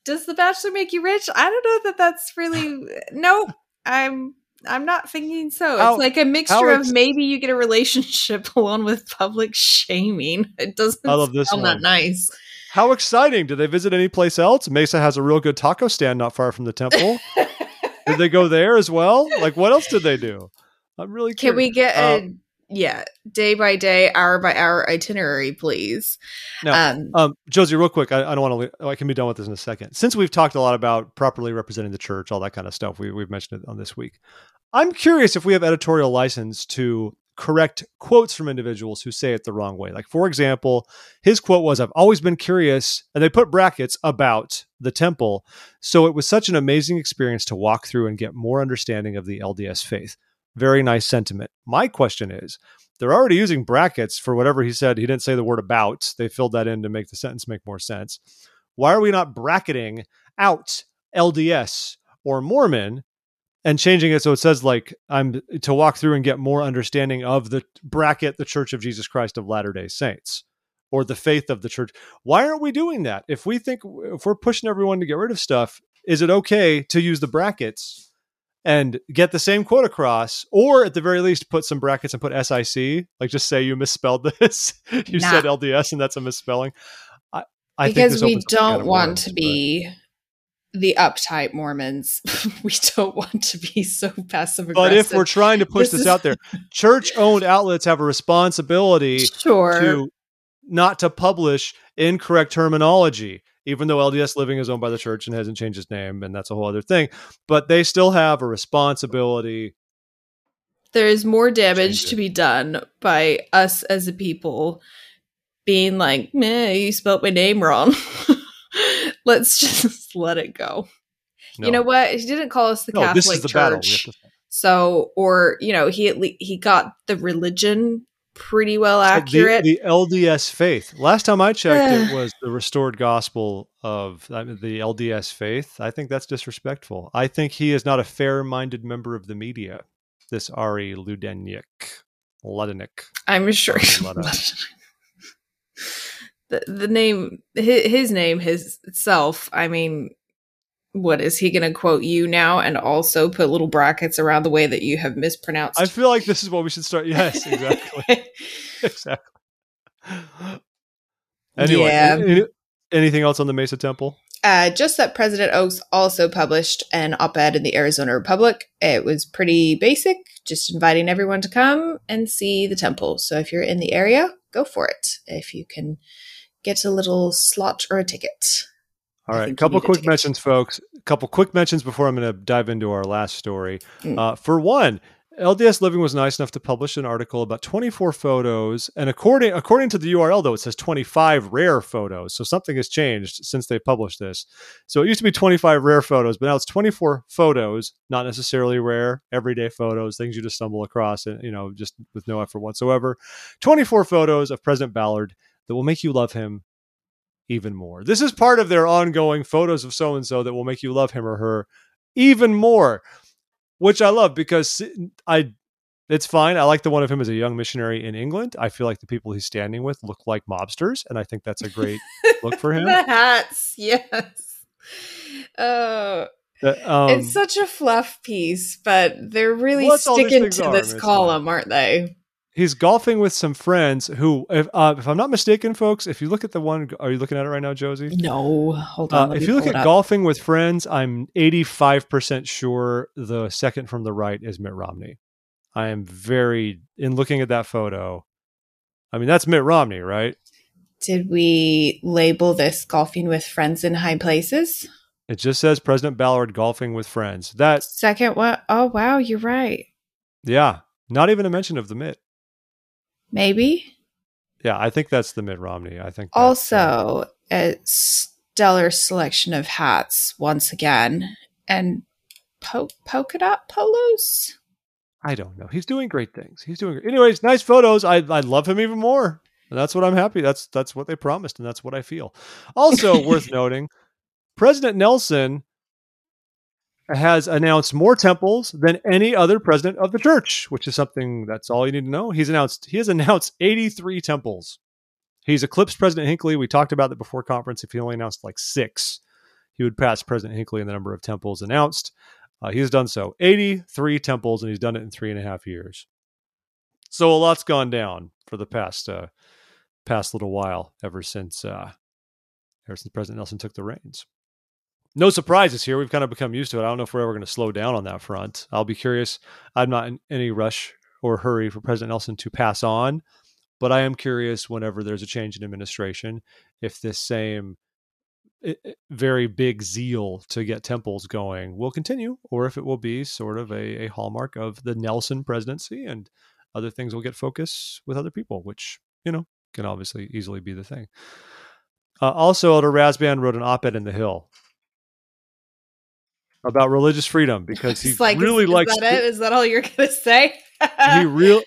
Speaker 3: Does the bachelor make you rich i don't know that that's really nope i'm i'm not thinking so it's like a mixture of maybe you get a relationship along with public shaming it doesn't
Speaker 2: I love this
Speaker 3: sound
Speaker 2: one.
Speaker 3: that nice
Speaker 2: How exciting! Did they visit any place else? Mesa has a real good taco stand not far from the temple. did they go there as well? Like, what else did they do? I'm really
Speaker 3: can we
Speaker 2: curious.
Speaker 3: get a
Speaker 2: Um,
Speaker 3: yeah day by day hour by hour itinerary please
Speaker 2: No.
Speaker 3: um
Speaker 2: Um, Josie, real quick, I, I don't want to. I can be done with this in a second. Since we've talked a lot about properly representing the church, all that kind of stuff, we, we've mentioned it on this week. I'm curious if we have editorial license to correct quotes from individuals who say it the wrong way. Like, for example, his quote was, "I've always been curious," and they put brackets about the temple. So it was such an amazing experience to walk through and get more understanding of the LDS faith. Very nice sentiment. My question is they're already using brackets for whatever he said. He didn't say the word about. They filled that in to make the sentence make more sense. Why are we not bracketing out LDS or Mormon and changing it so it says like I'm to walk through and get more understanding of the bracket the Church of Jesus Christ of Latter-day Saints or the faith of the church. Why aren't we doing that? If we think if we're pushing everyone to get rid of stuff, is it okay to use the brackets and get the same quote across, or at the very least put some brackets and put SIC, like just say you misspelled this, you
Speaker 3: Nah.
Speaker 2: said LDS and that's a misspelling. I, I think
Speaker 3: because we
Speaker 2: opens up a can
Speaker 3: don't want to
Speaker 2: but-
Speaker 3: be the uptight mormons we don't want to be so passive aggressive.
Speaker 2: But if we're trying to push
Speaker 3: This
Speaker 2: this,
Speaker 3: is-
Speaker 2: out there, church-owned outlets have a responsibility
Speaker 3: sure
Speaker 2: to not to publish incorrect terminology, even though LDS Living is owned by the church and hasn't changed its name, and that's a whole other thing. But they still have a responsibility.
Speaker 3: there is more damage
Speaker 2: Change
Speaker 3: to be done by us as a people being like, meh, you spelt my name wrong. Let's just let it go.
Speaker 2: No.
Speaker 3: You know what? He didn't call us the
Speaker 2: No,
Speaker 3: Catholic
Speaker 2: this is the
Speaker 3: Church.
Speaker 2: to-
Speaker 3: So, or, you know, he at least, he got the religion pretty well
Speaker 2: the-
Speaker 3: accurate.
Speaker 2: The, LDS faith. Last time I checked, it was the restored gospel of I mean, the LDS faith. I think that's disrespectful. I think he is not a fair-minded member of the media. This Ari Ludenyk, Ludenyk.
Speaker 3: I'm sure. The, the name, his, his name, his itself. I mean, what is he going to quote you now and also put little brackets around the way that you have mispronounced?
Speaker 2: I feel like this is what we should start. Yes, exactly. exactly. Anyway,
Speaker 3: Yeah.
Speaker 2: any- anything else on the Mesa Temple?
Speaker 3: Uh, just that President Oaks also published an op ed in the Arizona Republic. It was pretty basic, just inviting everyone to come and see the temple. So if you're in the area, go for it. If you can get a little slot or a ticket.
Speaker 2: All right, a couple quick mentions, folks. A couple quick mentions before I'm going to dive into our last story.
Speaker 3: Mm.
Speaker 2: Uh, for one, LDS Living was nice enough to publish an article about 24 photos, and according according to the URL, though, it says 25 rare photos. So something has changed since they published this. So it used to be 25 rare photos, but now it's 24 photos, not necessarily rare, everyday photos, things you just stumble across, and you know, just with no effort whatsoever. 24 photos of President Ballard that will make you love him even more. This is part of their ongoing photos of so and so that will make you love him or her even more, which I love because I it's fine. I like the one of him as a young missionary in England. I feel like the people he's standing with look like mobsters, and I think that's a great look for him.
Speaker 3: the hats, yes. Oh,
Speaker 2: Uh, um,
Speaker 3: it's such a fluff piece, but they're really
Speaker 2: Well, that's all these
Speaker 3: sticking to
Speaker 2: are,
Speaker 3: this column, aren't they?
Speaker 2: He's golfing with some friends who, if, uh, if I'm not mistaken, folks, if you look at the one, are you looking at it right now, Josie?
Speaker 3: No, hold on.
Speaker 2: Uh, if you look at golfing with friends, I'm 85% sure the second from the right is Mitt Romney. I am very, in looking at that photo, I mean, that's Mitt Romney, right?
Speaker 3: Did we label this golfing with friends in high places?
Speaker 2: It just says President Ballard golfing with friends. That,
Speaker 3: Second one, oh wow, you're right.
Speaker 2: yeah, not even a mention of the Mitt.
Speaker 3: Maybe.
Speaker 2: Yeah, I think that's the Mitt Romney. I think that's, uh,
Speaker 3: Also, a stellar selection of hats once again. and po- polka dot polos.
Speaker 2: I don't know. He's doing great things. He's doing. Anyways, nice photos. I I love him even more. And that's what I'm happy. That's that's what they promised, and that's what I feel. Also worth noting, President Nelson has announced more temples than any other president of the church, which is something that's all you need to know. He's announced he has announced 83 temples. He's eclipsed President Hinckley. We talked about that before conference. If he only announced like six, he would pass President Hinckley in the number of temples announced. Uh, he's done so 83 temples, and he's done it in three and a half years. So a lot's gone down for the past uh, past little while, ever since uh, ever since President Nelson took the reins. No surprises here. We've kind of become used to it. I don't know if we're ever going to slow down on that front. I'll be curious. I'm not in any rush or hurry for President Nelson to pass on, but I am curious whenever there's a change in administration if this same very big zeal to get temples going will continue, or if it will be sort of a, a hallmark of the Nelson presidency and other things will get focus with other people, which, you know, can obviously easily be the thing. Uh, also, Elder Rasband wrote an op ed in The Hill about religious freedom because he
Speaker 3: like,
Speaker 2: really
Speaker 3: is,
Speaker 2: likes.
Speaker 3: Is that, it? Is that all you're going to say?
Speaker 2: he real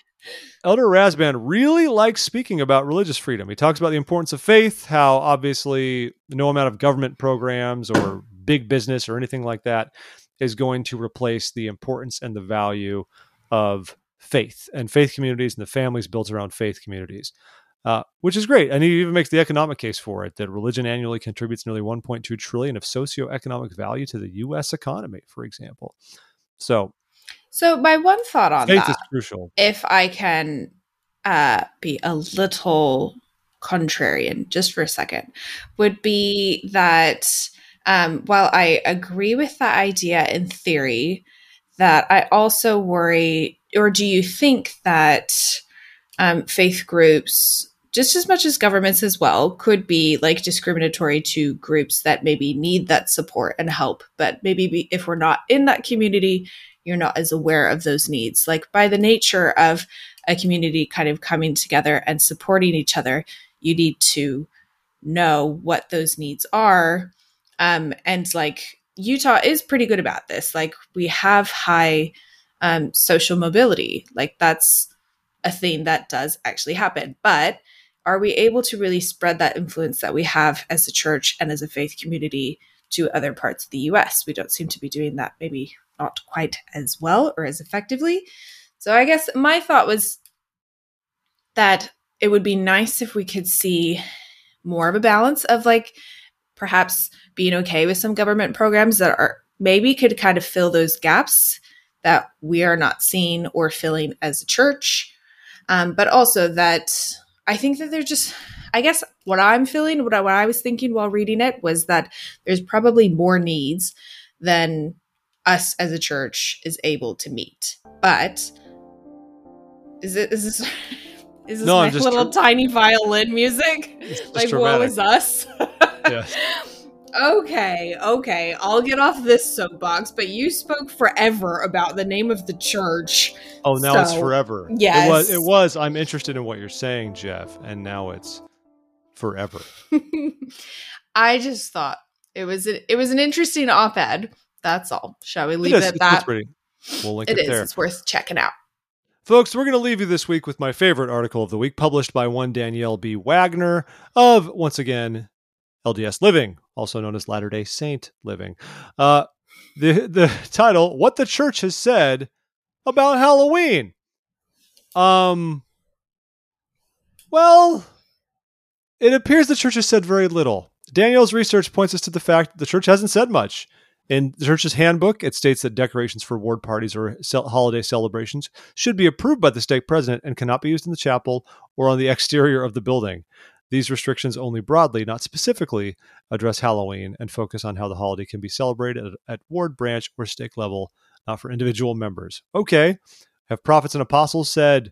Speaker 2: Elder Rasband really likes speaking about religious freedom. He talks about the importance of faith, how obviously no amount of government programs or big business or anything like that is going to replace the importance and the value of faith and faith communities and the families built around faith communities. Uh, which is great. And he even makes the economic case for it that religion annually contributes nearly 1.2 trillion of socioeconomic value to the U.S. economy, for example. So
Speaker 3: so my one thought on
Speaker 2: faith
Speaker 3: that,
Speaker 2: is crucial.
Speaker 3: if I can uh, be a little contrarian just for a second, would be that um, while I agree with that idea in theory, that I also worry, or do you think that um, faith groups just as much as governments as well could be like discriminatory to groups that maybe need that support and help but maybe be, if we're not in that community you're not as aware of those needs. Like by the nature of a community kind of coming together and supporting each other, you need to know what those needs are. Um, and like Utah is pretty good about this. Like we have high um, social mobility. Like that's a thing that does actually happen. But are we able to really spread that influence that we have as a church and as a faith community to other parts of the US? We don't seem to be doing that maybe not quite as well or as effectively. So I guess my thought was that it would be nice if we could see more of a balance of like perhaps being okay with some government programs that are maybe could kind of fill those gaps that we are not seeing or filling as a church. Um, but also that I think that there's just, I guess what I'm feeling, what I, what I was thinking while reading it was that there's probably more needs than us as a church is able to meet. But is it is this is this
Speaker 2: No,
Speaker 3: my little
Speaker 2: tr-
Speaker 3: tiny violin music?
Speaker 2: It's
Speaker 3: like what
Speaker 2: dramatic.
Speaker 3: was us?
Speaker 2: Yes.
Speaker 3: Okay, okay. I'll get off this soapbox, but you spoke forever about the name of the church.
Speaker 2: Oh, now it's forever.
Speaker 3: yes.
Speaker 2: It was. It was. I'm interested in what you're saying, Jeff, and now it's forever.
Speaker 3: I just thought it was a, it was an interesting op-ed. That's all. Shall we leave
Speaker 2: it is.
Speaker 3: it at that?
Speaker 2: pretty. We'll link
Speaker 3: It
Speaker 2: it,
Speaker 3: is.
Speaker 2: there.
Speaker 3: It's worth checking out.
Speaker 2: Folks, we're going to leave you this week with my favorite article of the week, published by one Danielle B. Wagner of, once again, LDS Living, also known as Latter day Saint Living. Uh, the, the title, What the Church Has Said About Halloween. Um, well, it appears the church has said very little. Danielle's research points us to the fact that the church hasn't said much. In the church's handbook, it states that decorations for ward parties or holiday celebrations should be approved by the stake president and cannot be used in the chapel or on the exterior of the building. These restrictions only broadly, not specifically, address Halloween and focus on how the holiday can be celebrated at, at ward, branch, or stake level, not for individual members. Okay. Have prophets and apostles said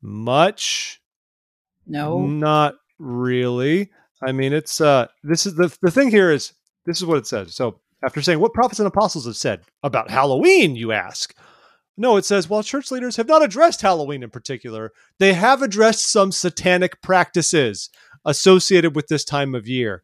Speaker 2: much?
Speaker 3: No.
Speaker 2: Not really. I mean, it's uh this is the the thing here is this is what it says. So after saying what prophets and apostles have said about Halloween, you ask. No, it says while church leaders have not addressed Halloween in particular, they have addressed some satanic practices associated with this time of year.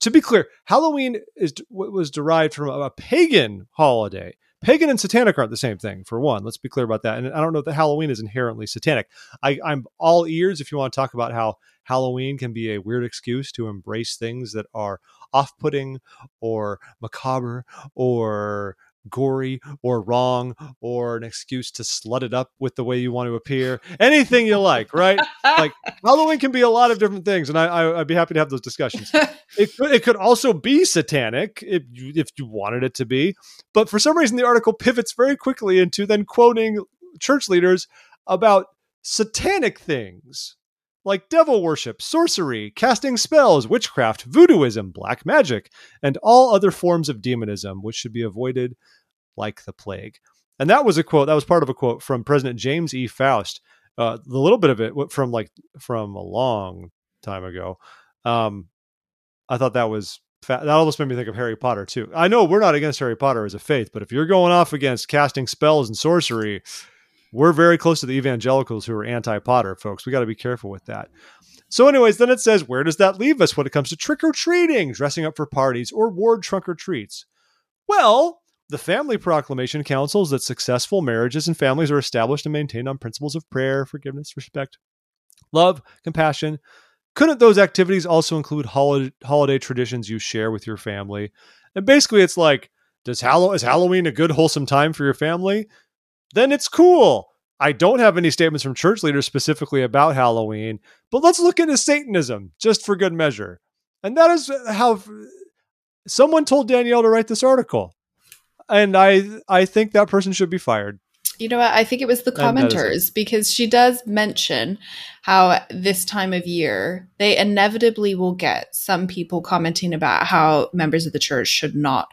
Speaker 2: to be clear, Halloween is was derived from a pagan holiday. Pagan and satanic aren't the same thing. For one, let's be clear about that. And I don't know that Halloween is inherently satanic. I, I'm all ears if you want to talk about how Halloween can be a weird excuse to embrace things that are off-putting or macabre or gory or wrong or an excuse to slut it up with the way you want to appear. Anything you like, right? like Halloween can be a lot of different things, and I, would be happy to have those discussions. it, could, it could also be satanic if you, if you wanted it to be, but for some reason the article pivots very quickly into then quoting church leaders about satanic things like devil worship, sorcery, casting spells, witchcraft, voodooism, black magic, and all other forms of demonism, which should be avoided like the plague. And that was a quote. That was part of a quote from President James E. Faust. Uh, the little bit of it from like from a long time ago. Um, I thought that was fa- that almost made me think of Harry Potter too. I know we're not against Harry Potter as a faith, but if you're going off against casting spells and sorcery, we're very close to the evangelicals who are anti-Potter, folks. We got to be careful with that. So, anyways, then it says, where does that leave us when it comes to trick or treating, dressing up for parties, or ward trunk or treats? Well, the Family Proclamation counsels that successful marriages and families are established and maintained on principles of prayer, forgiveness, respect, love, compassion. Couldn't those activities also include holiday, holiday traditions you share with your family? And basically, it's like, does Hallow- is Halloween a good, wholesome time for your family? Then it's cool. I don't have any statements from church leaders specifically about Halloween, but let's look into Satanism just for good measure. And that is how someone told Danielle to write this article and I I think that person should be fired.
Speaker 3: You know what? I think it was the commenters because she does mention how this time of year they inevitably will get some people commenting about how members of the church should not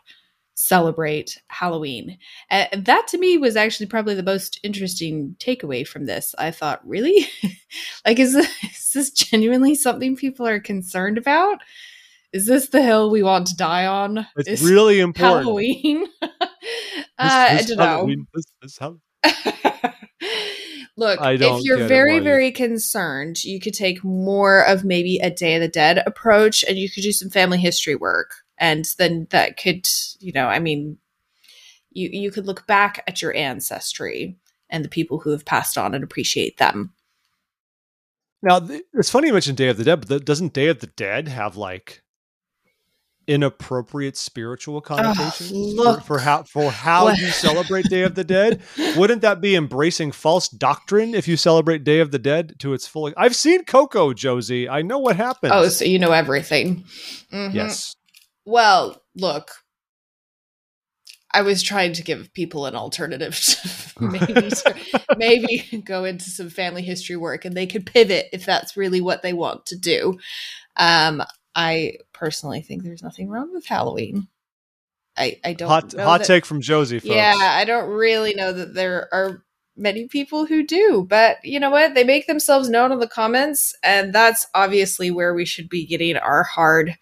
Speaker 3: celebrate Halloween. And that to me was actually probably the most interesting takeaway from this. I thought, really? like, is this, is this genuinely something people are concerned about? is this the hill we want to die on?
Speaker 2: It's
Speaker 3: is
Speaker 2: really important.
Speaker 3: Halloween. uh, I don't Halloween, know. This, Look, if you're very, very concerned, you could take more of maybe a Day of the Dead approach and you could do some family history work. And then that could, you know, I mean, you, you could look back at your ancestry and the people who have passed on and appreciate them.
Speaker 2: Now, it's funny you mentioned Day of the Dead, but doesn't Day of the Dead have like inappropriate spiritual connotations for, for, how for how you celebrate Day of the Dead? Wouldn't that be embracing false doctrine if you celebrate Day of the Dead to its full? I've seen Coco, Josie. I know what happens.
Speaker 3: Oh, so you know everything.
Speaker 2: Mm-hmm. Yes.
Speaker 3: Well, look. I was trying to give people an alternative to maybe maybe go into some family history work and they could pivot if that's really what they want to do. Um, I personally think there's nothing wrong with Halloween. I, I don't
Speaker 2: hot hot that, take from Josie. Folks.
Speaker 3: Yeah, I don't really know that there are many people who do, but you know what? They make themselves known in the comments, and that's obviously where we should be getting our hard,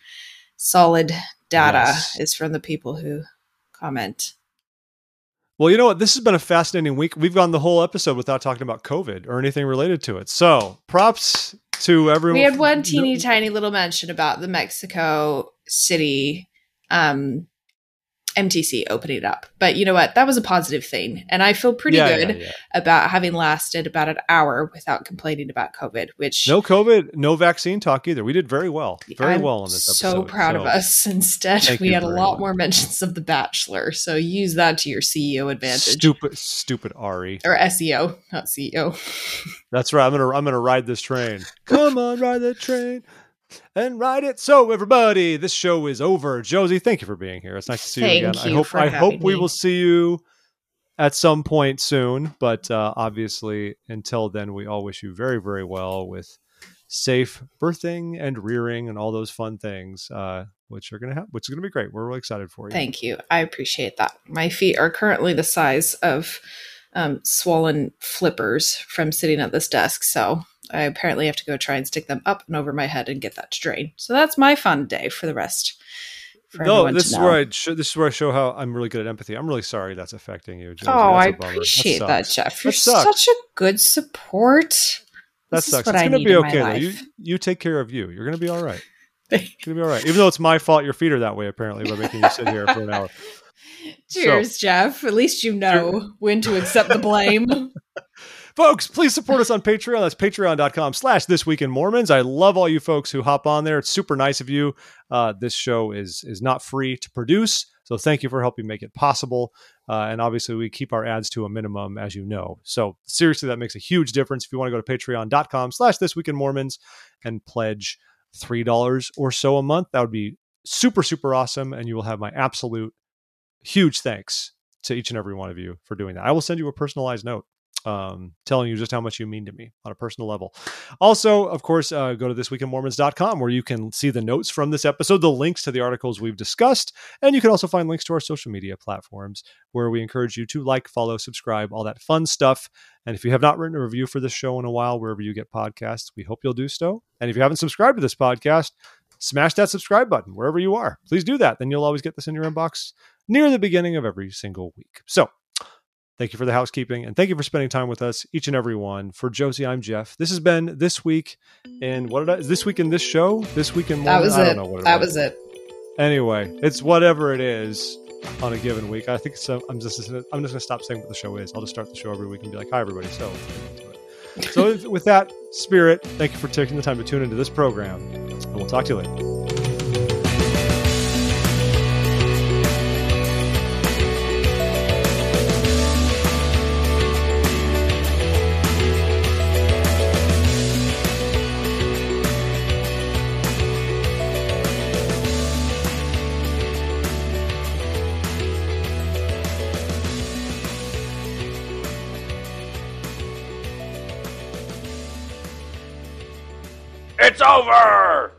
Speaker 3: solid data yes. is from the people who comment.
Speaker 2: Well, you know what? This has been a fascinating week. We've gone the whole episode without talking about COVID or anything related to it. So, props to everyone.
Speaker 3: We had one teeny tiny little mention about the Mexico City um, MTC opening it up. But you know what? That was a positive thing. And I feel pretty yeah, good yeah, yeah. about having lasted about an hour without complaining about COVID, which
Speaker 2: No COVID, no vaccine talk either. We did very well. Very
Speaker 3: I'm
Speaker 2: well on this episode.
Speaker 3: So proud so, of us. Instead, we had a lot much. more mentions of the Bachelor. So use that to your CEO advantage.
Speaker 2: Stupid stupid Arie.
Speaker 3: Or SEO, not CEO.
Speaker 2: That's right. I'm gonna I'm gonna ride this train. Come on, ride the train and ride it. So, everybody, this show is over. Josie, thank you for being here. It's nice to see
Speaker 3: thank
Speaker 2: you again. You I hope I hope we will see you at some point soon. But uh, obviously, until then, we all wish you very, very well with safe birthing and rearing and all those fun things, uh, which are gonna have, which is gonna be great. We're really excited for you.
Speaker 3: Thank you. I appreciate that. My feet are currently the size of um, swollen flippers from sitting at this desk, so I apparently have to go try and stick them up and over my head and get that to drain. So that's my fun day for the rest.
Speaker 2: For no, this is where I sh- this is where I show how I'm really good at empathy. I'm really sorry that's affecting you.
Speaker 3: Josie. Oh, I appreciate that, that, Jeff. You're such a good support.
Speaker 2: That this sucks. It's going to be okay though. You you take care of you. You're going to be all right. It's gonna be all right. Even though it's my fault your feet are that way, apparently, by making you sit here for an hour.
Speaker 3: Cheers, Jeff. At least you know when to accept the blame.
Speaker 2: folks please support us on patreon. That's patreon.com slash this week in mormons. I love all you folks who hop on there. It's super nice of you. Uh, this show is is not free to produce so thank you for helping make it possible. Uh, and obviously we keep our ads to a minimum as you know. So seriously that makes a huge difference. If you want to go to patreon.com slash this week in mormons and pledge three dollars or so a month that would be super super awesome and you will have my absolute huge thanks to each and every one of you for doing that. I will send you a personalized note um, telling you just how much you mean to me on a personal level. Also, of course, uh, go to thisweekinmormons.com where you can see the notes from this episode, the links to the articles we've discussed, and you can also find links to our social media platforms where we encourage you to like, follow, subscribe, all that fun stuff. And if you have not written a review for this show in a while, wherever you get podcasts, we hope you'll do so. And if you haven't subscribed to this podcast, smash that subscribe button wherever you are. Please do that. Then you'll always get this in your inbox near the beginning of every single week. So, Thank you for the housekeeping and thank you for spending time with us, each and every one. For Josie, I'm Jeff. This has been this week in what did I this week in this show? This week in
Speaker 3: That was
Speaker 2: I
Speaker 3: it.
Speaker 2: don't know what it
Speaker 3: that
Speaker 2: was.
Speaker 3: was it.
Speaker 2: Anyway, it's whatever it is on a given week. I think so. Uh, I'm just I'm just gonna stop saying what the show is. I'll just start the show every week and be like, "Hi, everybody." So, so with that spirit, thank you for taking the time to tune into this program, and we'll talk to you later.
Speaker 4: It's over!